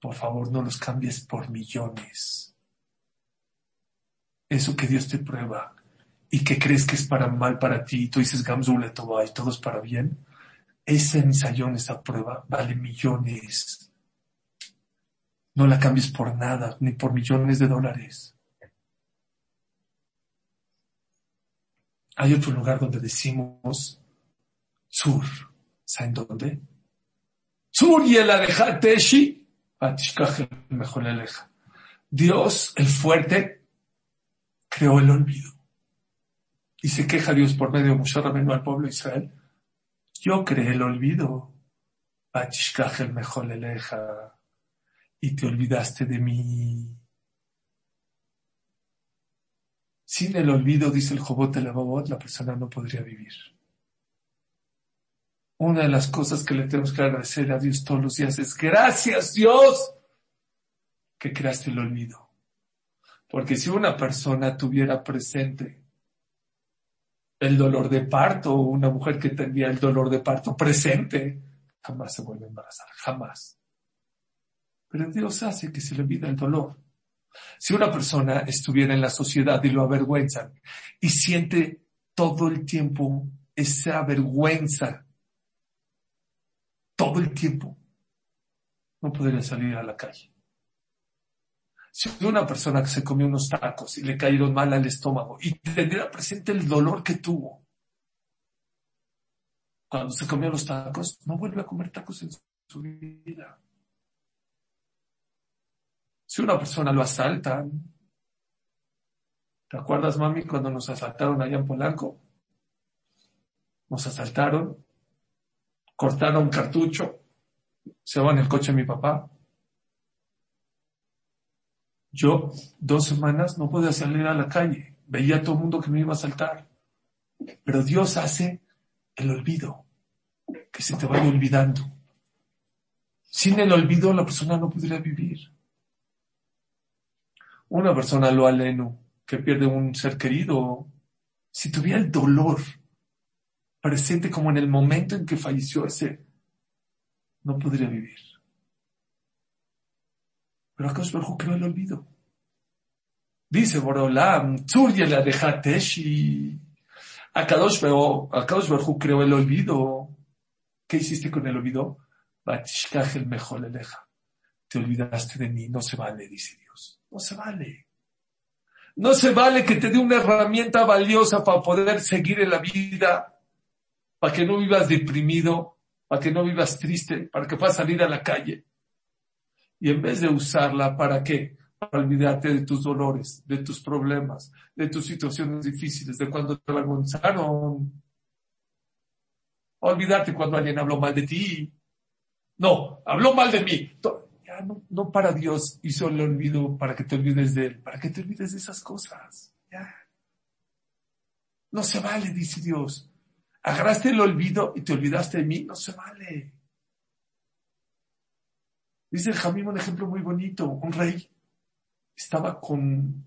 por favor no los cambies por millones. Eso que Dios te prueba y que crees que es para mal para ti, y tú dices Gamzule y todo es para bien, ese ensayón, esa prueba, vale millones. No la cambies por nada, ni por millones de dólares. Hay otro lugar donde decimos sur. ¿Saben dónde? Sur y el Teshi Dios, el fuerte, creó el olvido. Y se queja Dios por medio de Moshe al pueblo de Israel. Yo creé el olvido. Y te olvidaste de mí. Sin el olvido, dice el Jobot la la persona no podría vivir. Una de las cosas que le tenemos que agradecer a Dios todos los días es gracias Dios que creaste el olvido. Porque si una persona tuviera presente el dolor de parto, una mujer que tenía el dolor de parto presente, jamás se vuelve a embarazar, jamás. Pero Dios hace que se le olvide el dolor. Si una persona estuviera en la sociedad y lo avergüenza y siente todo el tiempo esa vergüenza todo el tiempo, no podría salir a la calle. Si una persona que se comió unos tacos y le cayeron mal al estómago y tendría presente el dolor que tuvo cuando se comió los tacos, no vuelve a comer tacos en su vida. Si una persona lo asaltan, ¿te acuerdas, mami, cuando nos asaltaron allá en Polanco? Nos asaltaron cortaron cartucho, se va en el coche de mi papá. Yo dos semanas no podía salir a la calle, veía a todo el mundo que me iba a saltar. Pero Dios hace el olvido, que se te vaya olvidando. Sin el olvido la persona no podría vivir. Una persona lo aleno, que pierde un ser querido, si tuviera el dolor presente como en el momento en que falleció ese, no podría vivir. Pero Akadosh Baruj creó el olvido. Dice Borolam, la dejateshi. Akadosh Baruj creó el olvido. ¿Qué hiciste con el olvido? el mejor eleja. Te olvidaste de mí, no se vale, dice Dios. No se vale. No se vale que te dé una herramienta valiosa para poder seguir en la vida para que no vivas deprimido, para que no vivas triste, para que puedas salir a la calle. Y en vez de usarla, ¿para qué? Para olvidarte de tus dolores, de tus problemas, de tus situaciones difíciles, de cuando te avergonzaron. Olvidarte cuando alguien habló mal de ti. No, habló mal de mí. Ya no, no para Dios hizo el olvido para que te olvides de Él, para que te olvides de esas cosas. Ya. No se vale, dice Dios agarraste el olvido y te olvidaste de mí, no se vale. Dice el Jamim un ejemplo muy bonito. Un rey estaba con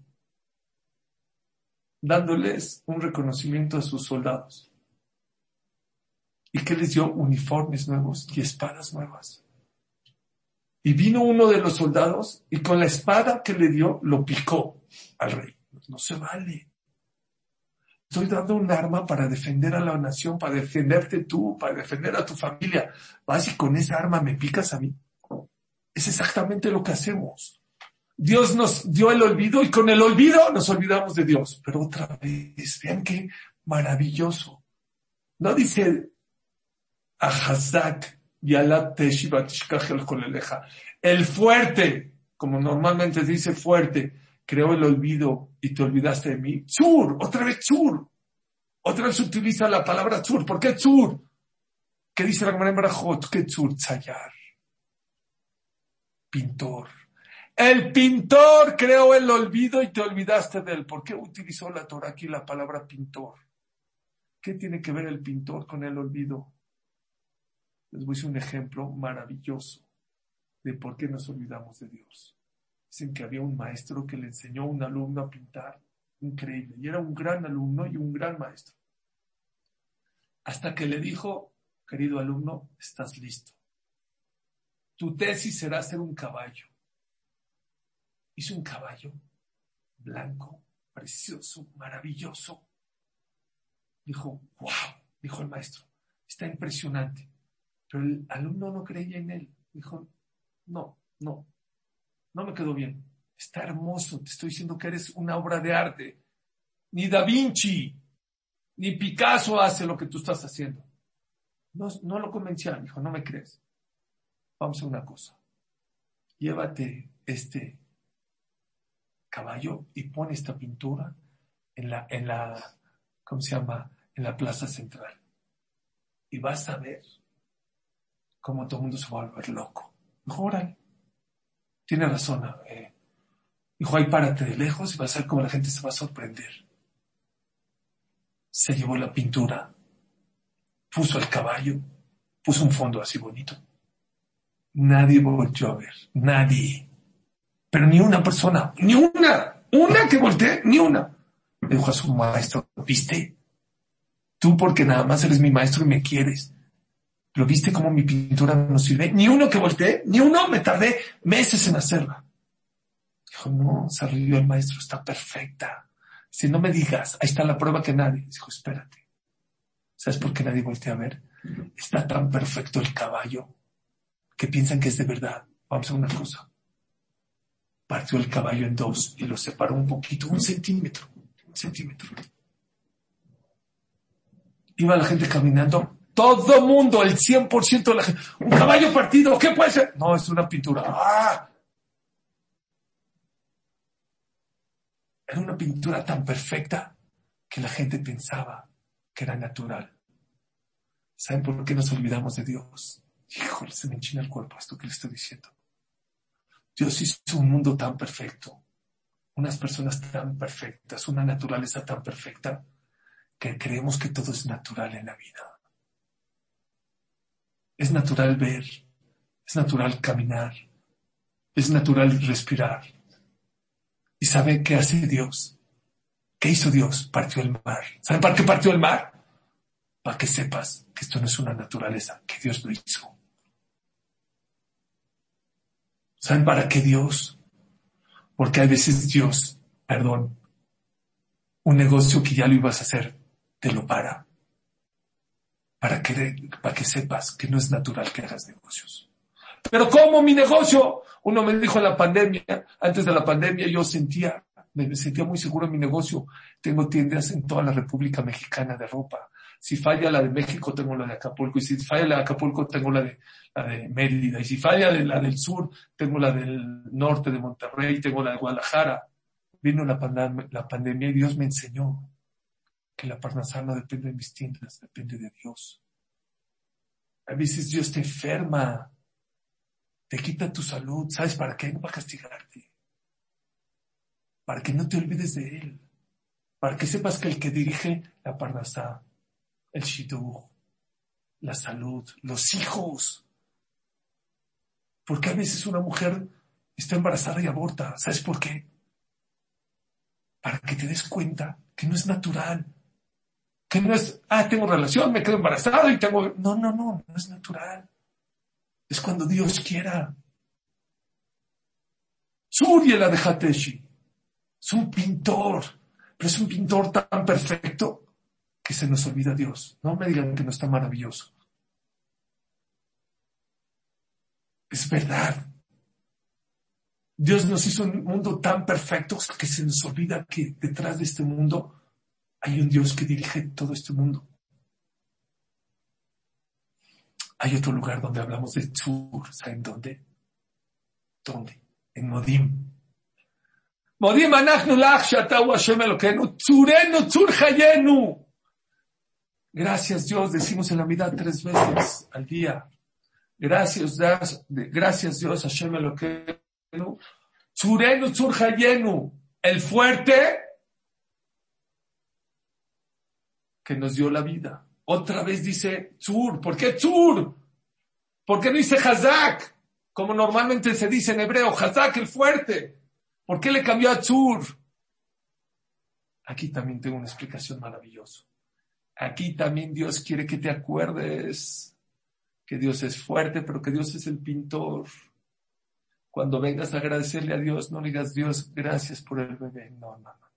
dándoles un reconocimiento a sus soldados. ¿Y que les dio? Uniformes nuevos y espadas nuevas. Y vino uno de los soldados y con la espada que le dio lo picó al rey. No se vale. Estoy dando un arma para defender a la nación, para defenderte tú, para defender a tu familia. Vas y con esa arma me picas a mí. Es exactamente lo que hacemos. Dios nos dio el olvido y con el olvido nos olvidamos de Dios. Pero otra vez, vean qué maravilloso. No dice Ahazak y el fuerte, como normalmente dice fuerte, creó el olvido y te olvidaste de mí. Tzur, otra vez tzur. Otra vez utiliza la palabra tzur. ¿Por qué tzur? ¿Qué dice la Gemara en Barajot? ¿Qué tzur? Tzayar. Pintor. El pintor creó el olvido y te olvidaste de él. ¿Por qué utilizó la Torah aquí la palabra pintor? ¿Qué tiene que ver el pintor con el olvido? Les voy a decir un ejemplo maravilloso de por qué nos olvidamos de Dios. Dicen que había un maestro que le enseñó a un alumno a pintar. Increíble. Y era un gran alumno y un gran maestro. Hasta que le dijo, querido alumno, estás listo. Tu tesis será ser un caballo. Hizo un caballo blanco, precioso, maravilloso. Dijo, wow, dijo el maestro, está impresionante. Pero el alumno no creía en él. Dijo, no, no, no me quedó bien. Está hermoso, te estoy diciendo que eres una obra de arte. Ni Da Vinci, ni Picasso hace lo que tú estás haciendo. No, no lo convencía, dijo, no me crees. Vamos a una cosa. Llévate este caballo y pon esta pintura en la, en la, ¿cómo se llama? En la plaza central. Y vas a ver cómo todo el mundo se va a volver loco. Dijo, tiene razón. Eh. Dijo, ahí párate de lejos y vas a ver cómo la gente se va a sorprender. Se llevó la pintura, puso el caballo, puso un fondo así bonito. Nadie volvió a ver, nadie. Pero ni una persona, ni una, una que voltee, ni una. Le dijo a su maestro, ¿viste? Tú porque nada más eres mi maestro y me quieres. ¿Lo viste cómo mi pintura no sirve? Ni uno que volteé, ni uno, me tardé meses en hacerla. Dijo, no, se rió el maestro, está perfecta. Si no me digas, ahí está la prueba que nadie. Dijo, espérate. ¿Sabes por qué nadie voltea a ver? Está tan perfecto el caballo que piensan que es de verdad. Vamos a una cosa. Partió el caballo en dos y lo separó un poquito, un centímetro, un centímetro. Iba la gente caminando todo mundo, el 100% de la gente. Un caballo partido, ¿qué puede ser? No, es una pintura. ¡Ah! Era una pintura tan perfecta que la gente pensaba que era natural. ¿Saben por qué nos olvidamos de Dios? Híjole, se me enchina el cuerpo esto que le estoy diciendo. Dios hizo un mundo tan perfecto, unas personas tan perfectas, una naturaleza tan perfecta, que creemos que todo es natural en la vida. Es natural ver, es natural caminar, es natural respirar. ¿Y sabe qué hace Dios? ¿Qué hizo Dios? Partió el mar. ¿Saben para qué partió el mar? Para que sepas que esto no es una naturaleza, que Dios lo hizo. ¿Saben para qué Dios? Porque a veces Dios, perdón, un negocio que ya lo ibas a hacer, te lo para para que, para que sepas que no es natural que hagas negocios. Pero ¿cómo mi negocio? Uno me dijo en la pandemia, antes de la pandemia yo sentía, me sentía muy seguro en mi negocio. Tengo tiendas en toda la República Mexicana de ropa. Si falla la de México, tengo la de Acapulco. Y si falla la de Acapulco, tengo la de, la de Mérida. Y si falla la del sur, tengo la del norte de Monterrey, tengo la de Guadalajara. Vino la, pandemia y Dios me enseñó que la parnasá no depende de mis tiendas, depende de Dios. A veces Dios te enferma, te quita tu salud. ¿Sabes para qué? No para castigarte. Para que no te olvides de Él. Para que sepas que el que dirige la parnasá, el shidduch, la salud, los hijos. Porque a veces una mujer está embarazada y aborta. ¿Sabes por qué? Para que te des cuenta que no es natural que no es, ah, tengo relación, me quedo embarazado y tengo... No, no, no, no es natural. Es cuando Dios quiera. Surya la de Hateshi. Es un pintor, pero es un pintor tan perfecto que se nos olvida Dios. No me digan que no está maravilloso. Es verdad. Dios nos hizo un mundo tan perfecto que se nos olvida que detrás de este mundo hay un Dios que dirige todo este mundo. Hay otro lugar donde hablamos de Tzur, ¿saben dónde? ¿Dónde? En Modim. Modim anachnu lach shatahu Hashem Elokeinu, tzurenu tzur chayenu. Gracias Dios, decimos en la mitad tres veces al día. Gracias, gracias Dios, Hashem Elokeinu. Tzurenu tzur chayenu. El fuerte que nos dio la vida. Otra vez dice Tzur. ¿Por qué Tzur? ¿Por qué no dice Hazak? Como normalmente se dice en hebreo, Hazak el fuerte. ¿Por qué le cambió a Tzur? Aquí también tengo una explicación maravillosa. Aquí también Dios quiere que te acuerdes que Dios es fuerte, pero que Dios es el pintor. Cuando vengas a agradecerle a Dios, no digas Dios, gracias por el bebé. No, no, no.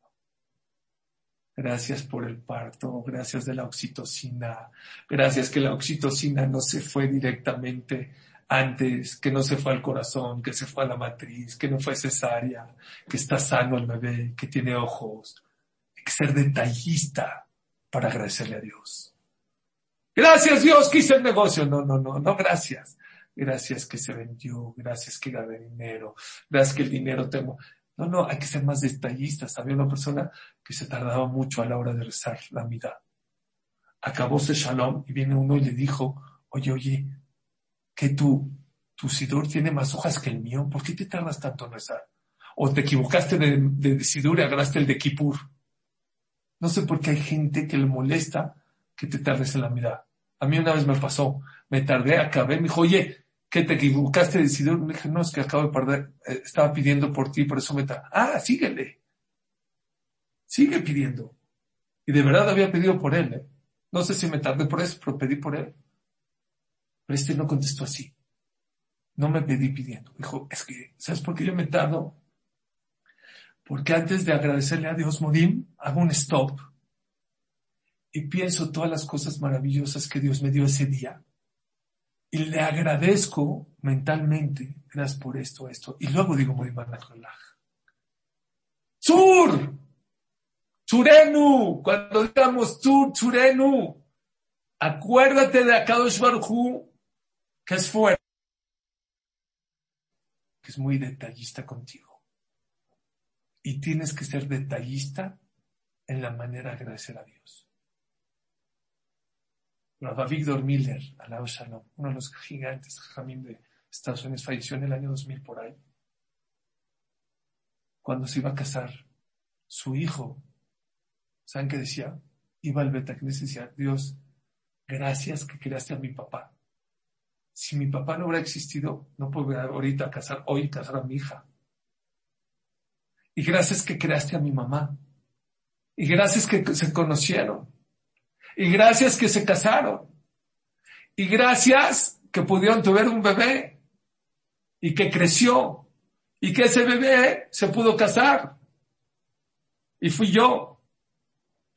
Gracias por el parto, gracias de la oxitocina, gracias que la oxitocina no se fue directamente antes, que no se fue al corazón, que se fue a la matriz, que no fue cesárea, que está sano el bebé, que tiene ojos. Hay que ser detallista para agradecerle a Dios. Gracias Dios que hice el negocio. No, no, no, no, gracias. Gracias que se vendió, gracias que gané dinero, gracias que el dinero tengo. No, no, hay que ser más detallistas. Había una persona que se tardaba mucho a la hora de rezar la mitad. Acabóse Shalom y viene uno y le dijo, oye, oye, que tu, tu Sidur tiene más hojas que el mío, ¿por qué te tardas tanto en rezar? O te equivocaste de, de Sidur y agarraste el de Kippur. No sé por qué hay gente que le molesta que te tardes en la mitad. A mí una vez me pasó, me tardé, acabé, me dijo, oye, que te equivocaste de decidir. Me dije, no, es que acabo de perder, eh, estaba pidiendo por ti, por eso me está. Ah, síguele. Sigue pidiendo. Y de verdad había pedido por él. ¿eh? No sé si me tardé por eso, pero pedí por él. Pero este no contestó así. No me pedí pidiendo. Dijo, es que, ¿sabes por qué yo me tardo? Porque antes de agradecerle a Dios Modim, hago un stop y pienso todas las cosas maravillosas que Dios me dio ese día. Y le agradezco mentalmente, gracias por esto, esto, y luego digo muy Sur, Churenu, cuando digamos Sur, Churenu, acuérdate de Akadosh Baruj que es fuerte, que es muy detallista contigo. Y tienes que ser detallista en la manera de agradecer a Dios. Rabbi Victor Miller, Alao Shalom, uno de los gigantes de Estados Unidos, falleció en el año 2000 por ahí. Cuando se iba a casar, su hijo, ¿saben qué decía? Iba al Betacnes y decía, Dios, gracias que creaste a mi papá. Si mi papá no hubiera existido, no podría ahorita casar, hoy casar a mi hija. Y gracias que creaste a mi mamá. Y gracias que se conocieron. Y gracias que se casaron. Y gracias que pudieron tener un bebé. Y que creció. Y que ese bebé se pudo casar. Y fui yo.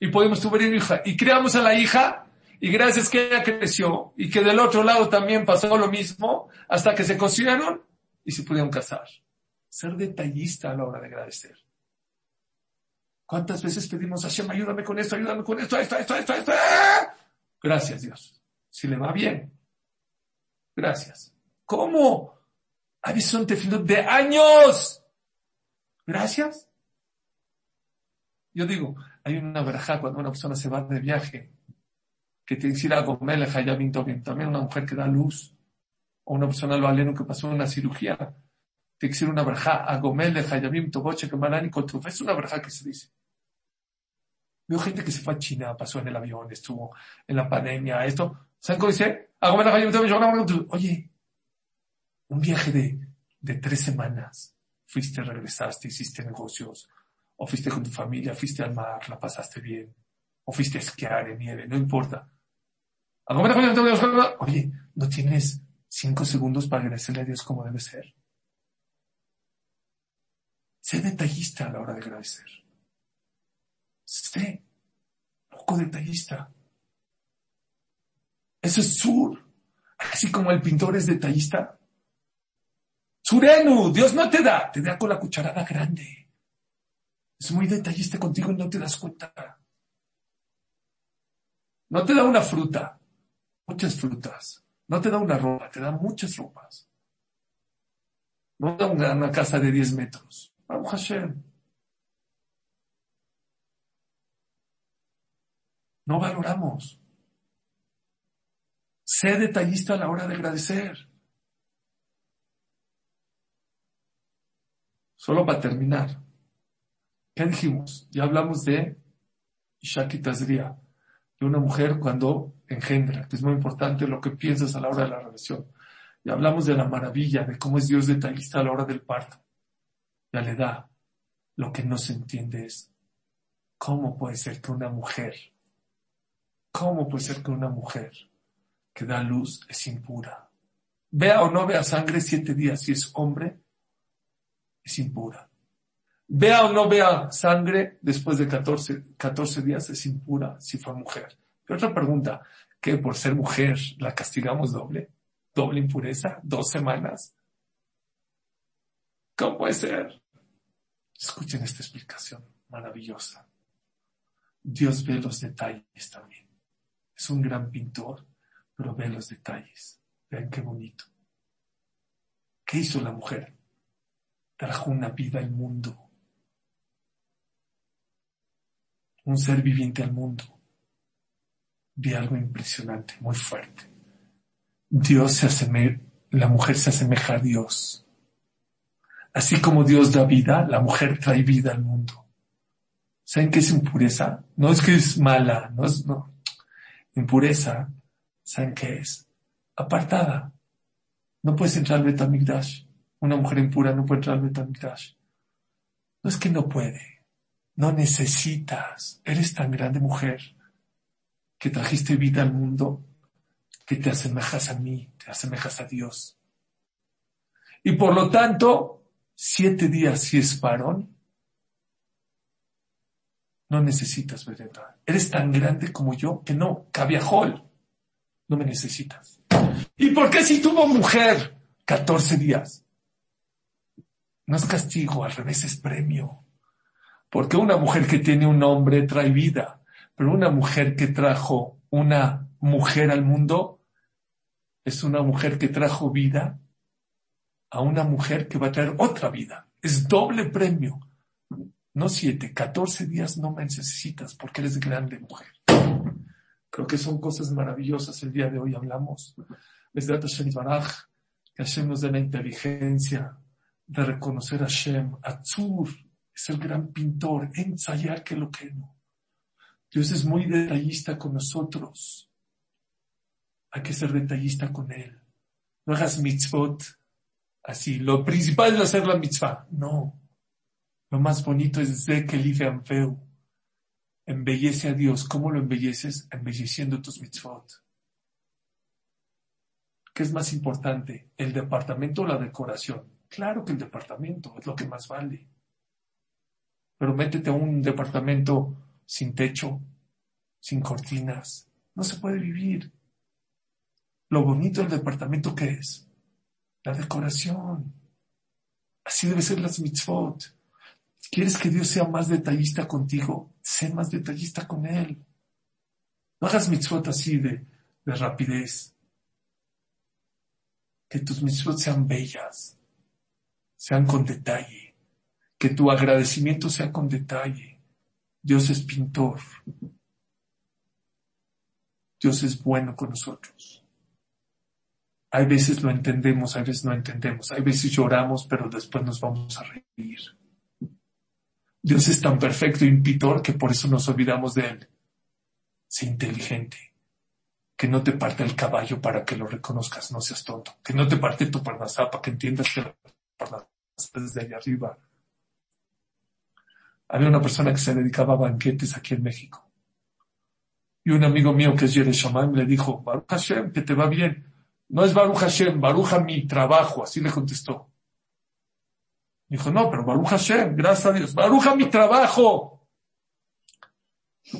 Y pudimos tener una hija. Y creamos a la hija. Y gracias que ella creció. Y que del otro lado también pasó lo mismo. Hasta que se cosieron y se pudieron casar. Ser detallista a la hora de agradecer. ¿Cuántas veces pedimos a Hashem, ayúdame con esto, ayúdame con esto, esto, esto, esto, esto? Gracias, Dios. Si le va bien. Gracias. ¿Cómo? un de años. Gracias. Yo digo, hay una verajá cuando una persona se va de viaje, que te dice algo, ya bien, también una mujer que da luz, o una persona lo aleno que pasó una cirugía, dice una verajá, agomele, hayabim, toboche, que malani, es una verajá que se dice. Veo gente que se fue a China, pasó en el avión, estuvo en la pandemia, esto. ¿Saben cómo dice? Oye, un viaje de, de tres semanas. Fuiste, regresaste, hiciste negocios, o fuiste con tu familia, fuiste al mar, la pasaste bien, o fuiste a esquiar en nieve, no importa. Oye, ¿no tienes cinco segundos para agradecerle a Dios como debe ser? Sé detallista a la hora de agradecer. Sé poco detallista. Eso es sur. Así como el pintor es detallista. Surenu, Dios no te da, te da con la cucharada grande. Es muy detallista contigo y no te das cuenta. No te da una fruta, muchas frutas. No te da una ropa, te da muchas ropas. No te da una, casa de 10 metros. Baruch Hashem. No valoramos. Sé detallista a la hora de agradecer. Solo para terminar. ¿Qué dijimos? Ya hablamos de Ishaki Tazria, de una mujer cuando engendra, que es muy importante lo que piensas a la hora de la relación. Y hablamos de la maravilla, de cómo es Dios detallista a la hora del parto. Da. Lo que no se entiende es, ¿cómo puede ser que una mujer, cómo puede ser que una mujer que da luz es impura? Vea o no vea sangre siete días, si es hombre, es impura. Vea o no vea sangre después de 14, 14 días, es impura si fue mujer. Y otra pregunta, ¿qué por ser mujer la castigamos doble? ¿Doble impureza? ¿Dos semanas? ¿Cómo puede ser? Escuchen esta explicación maravillosa. Dios ve los detalles también. Es un gran pintor, pero ve los detalles. Vean qué bonito. ¿Qué hizo la mujer? Trajo una vida al mundo. Un ser viviente al mundo. Vi algo impresionante, muy fuerte. Dios se asemeja, la mujer se asemeja a Dios. Así como Dios da vida, la mujer trae vida al mundo. ¿Saben qué es impureza? No es que es mala, no es, no. Impureza, ¿saben qué es? Apartada. No puedes entrar al Betamigdash. Una mujer impura no puede entrar al Betamigdash. No es que no puede. No necesitas. Eres tan grande mujer que trajiste vida al mundo que te asemejas a mí, te asemejas a Dios. Y por lo tanto, siete días si es varón, no necesitas verdad. Eres tan grande como yo que no, cabiajol, no me necesitas. ¿Y por qué si tuvo mujer 14 días? No es castigo, al revés es premio. Porque una mujer que tiene un hombre trae vida, pero una mujer que trajo una mujer al mundo es una mujer que trajo vida a una mujer que va a traer otra vida. Es doble premio. No siete, catorce días no me necesitas porque eres grande mujer. Creo que son cosas maravillosas el día de hoy hablamos. Desde Baraj, que Hashem nos dé la inteligencia de reconocer a Hashem. Atzur es el gran pintor, ensayar que lo que no. Dios es muy detallista con nosotros. Hay que ser detallista con Él. No hagas mitzvot así, lo principal es hacer la mitzvah. No. Lo más bonito es de que el feo. Embellece a Dios. ¿Cómo lo embelleces? Embelleciendo tus mitzvot. ¿Qué es más importante? ¿El departamento o la decoración? Claro que el departamento es lo que más vale. Pero métete a un departamento sin techo, sin cortinas. No se puede vivir. Lo bonito del departamento, ¿qué es? La decoración. Así debe ser las mitzvot. ¿Quieres que Dios sea más detallista contigo? Sé más detallista con Él. No hagas mitzvot así de, de rapidez. Que tus mitzvot sean bellas, sean con detalle. Que tu agradecimiento sea con detalle. Dios es pintor. Dios es bueno con nosotros. Hay veces lo entendemos, hay veces no entendemos, hay veces lloramos, pero después nos vamos a reír. Dios es tan perfecto y pintor que por eso nos olvidamos de Él. Sé inteligente. Que no te parte el caballo para que lo reconozcas, no seas tonto. Que no te parte tu parnasá para que entiendas que la parnasá desde allá arriba. Había una persona que se dedicaba a banquetes aquí en México. Y un amigo mío que es Yerushalayim le dijo, Baruch Hashem, que te va bien. No es Baruch Hashem, Baruch mi trabajo, así le contestó. Dijo, no, pero Baruch Hashem, gracias a Dios, Baruch mi trabajo.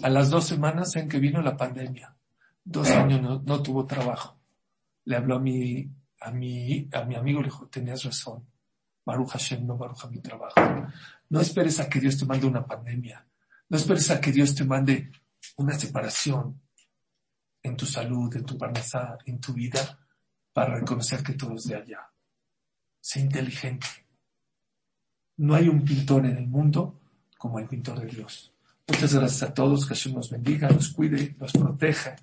A las dos semanas en que vino la pandemia, dos años no, tuvo trabajo. Le habló a mi, a mi, a mi amigo, le dijo, tenías razón, Baruch Hashem, no Baruch mi trabajo. No esperes a que Dios te mande una pandemia. No esperes a que Dios te mande una separación en tu salud, en tu parnasá, en tu vida, para reconocer que todo es de allá. Sé inteligente. No hay un pintor en el mundo como el pintor de Dios. Muchas gracias a todos, que Hashem nos bendiga, nos cuide, nos proteja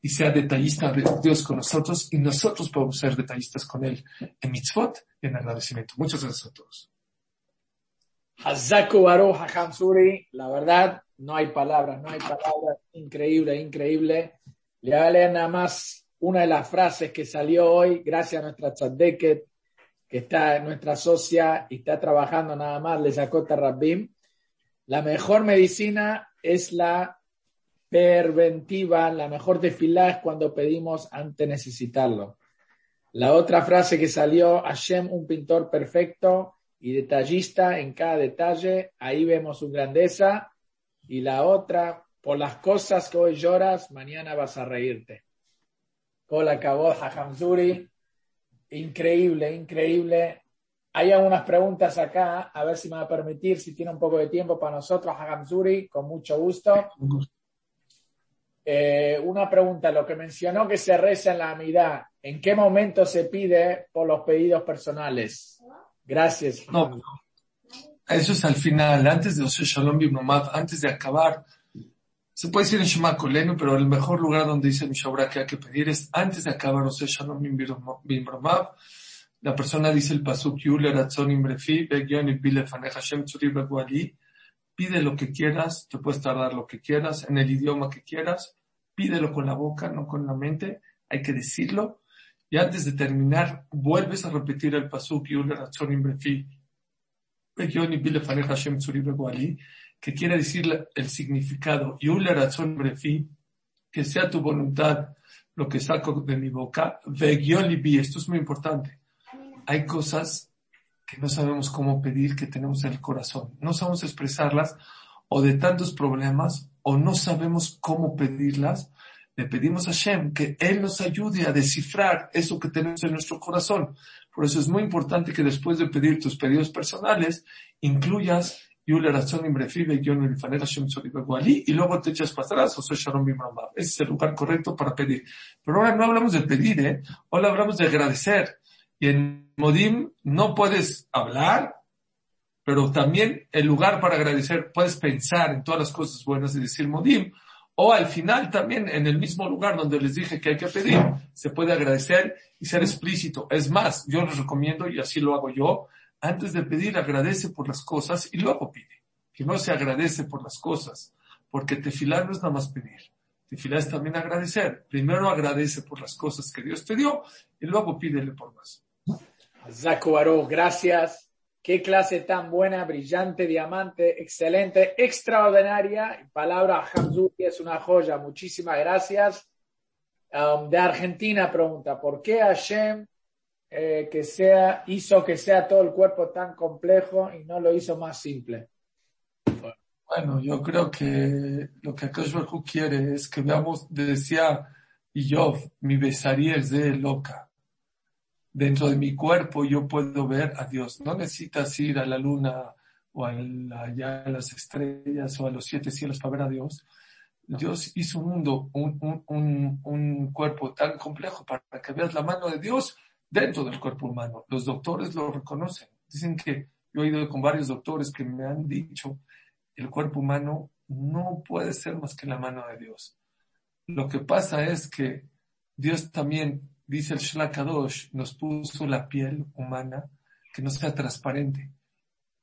y sea detallista de Dios con nosotros y nosotros podemos ser detallistas con Él en mitzvot y en agradecimiento. Muchas gracias a todos. Suri, la verdad, no hay palabras, no hay palabras, increíble, increíble. Le voy nada más una de las frases que salió hoy, gracias a nuestra Tzadeket, que está nuestra socia y está trabajando nada más, le sacó Tarrabim. La mejor medicina es la preventiva, la mejor tefilá es cuando pedimos ante necesitarlo. La otra frase que salió, Hashem, un pintor perfecto y detallista en cada detalle, ahí vemos su grandeza. Y la otra, por las cosas que hoy lloras, mañana vas a reírte. Hola, acabó Hamzuri. Increíble, increíble. Hay algunas preguntas acá, a ver si me va a permitir, si tiene un poco de tiempo para nosotros, Hamzuri, con mucho gusto. Eh, una pregunta, lo que mencionó que se reza en la amidad, ¿en qué momento se pide por los pedidos personales? Gracias. No, eso es al final, antes de Ose Shalom antes de acabar. Se puede decir en Shema Kolenu, pero el mejor lugar donde dice Mishabra que hay que pedir es antes de acabar Ose Shalom Bimromav. La persona dice el pasuk Yule Ratzon Imbrefi, Begion y Bile Faneja Shem Tzuri Beguali pide lo que quieras, te puedes tardar lo que quieras, en el idioma que quieras, pídelo con la boca, no con la mente, hay que decirlo. Y antes de terminar, vuelves a repetir el pasuk que quiere decir el significado, que sea tu voluntad lo que saco de mi boca, esto es muy importante. Hay cosas que no sabemos cómo pedir, que tenemos en el corazón. No sabemos expresarlas o de tantos problemas o no sabemos cómo pedirlas. Le pedimos a Shem que Él nos ayude a descifrar eso que tenemos en nuestro corazón. Por eso es muy importante que después de pedir tus pedidos personales, incluyas y luego te echas para atrás, o Ese es el lugar correcto para pedir. Pero ahora no hablamos de pedir, ¿eh? Ahora hablamos de agradecer. Y en Modim no puedes hablar, pero también el lugar para agradecer, puedes pensar en todas las cosas buenas y decir Modim. O al final también en el mismo lugar donde les dije que hay que pedir, se puede agradecer y ser explícito. Es más, yo les recomiendo, y así lo hago yo, antes de pedir agradece por las cosas y luego pide. Que no se agradece por las cosas, porque tefilar no es nada más pedir. Tefilar es también agradecer. Primero agradece por las cosas que Dios te dio y luego pídele por más. Zacuaro, gracias. Qué clase tan buena, brillante, diamante, excelente, extraordinaria. Palabra Hamzuki es una joya. Muchísimas gracias. Um, de Argentina pregunta, ¿por qué Hashem eh, que sea, hizo que sea todo el cuerpo tan complejo y no lo hizo más simple? Bueno, yo creo que lo que Akash quiere es que veamos, decía y yo, mi besaría es de loca dentro de mi cuerpo yo puedo ver a Dios. No necesitas ir a la luna o a, allá a las estrellas o a los siete cielos para ver a Dios. Dios hizo un mundo, un, un, un, cuerpo tan complejo para que veas la mano de Dios dentro del cuerpo humano. Los doctores lo reconocen. Dicen que yo he ido con varios doctores que me han dicho el cuerpo humano no puede ser más que la mano de Dios. Lo que pasa es que Dios también dice el Shlakadosh, nos puso la piel humana que no sea transparente.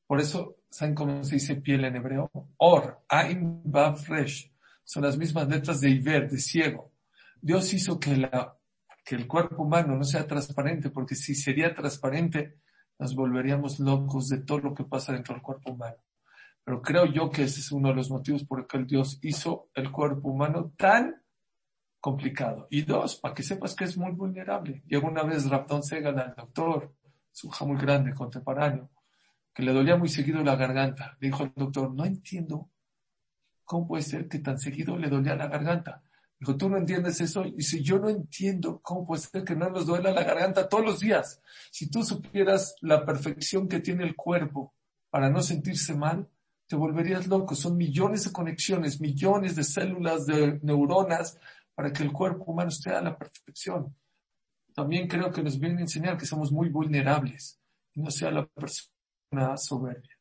Por eso, ¿saben cómo se dice piel en hebreo? Or, Ain, Bav, Fresh. Son las mismas letras de Iber, de ciego. Dios hizo que, la, que el cuerpo humano no sea transparente, porque si sería transparente, nos volveríamos locos de todo lo que pasa dentro del cuerpo humano. Pero creo yo que ese es uno de los motivos por el que Dios hizo el cuerpo humano tan complicado. Y dos, para que sepas que es muy vulnerable. Llegó una vez Raptón Segan al doctor, su muy grande, contemporáneo, que le dolía muy seguido la garganta. Le dijo al doctor, no entiendo cómo puede ser que tan seguido le dolía la garganta. Dijo, tú no entiendes eso. Y si yo no entiendo, ¿cómo puede ser que no nos duela la garganta todos los días? Si tú supieras la perfección que tiene el cuerpo para no sentirse mal, te volverías loco. Son millones de conexiones, millones de células, de neuronas, para que el cuerpo humano esté a la perfección. También creo que nos viene a enseñar que somos muy vulnerables y no sea la persona soberbia.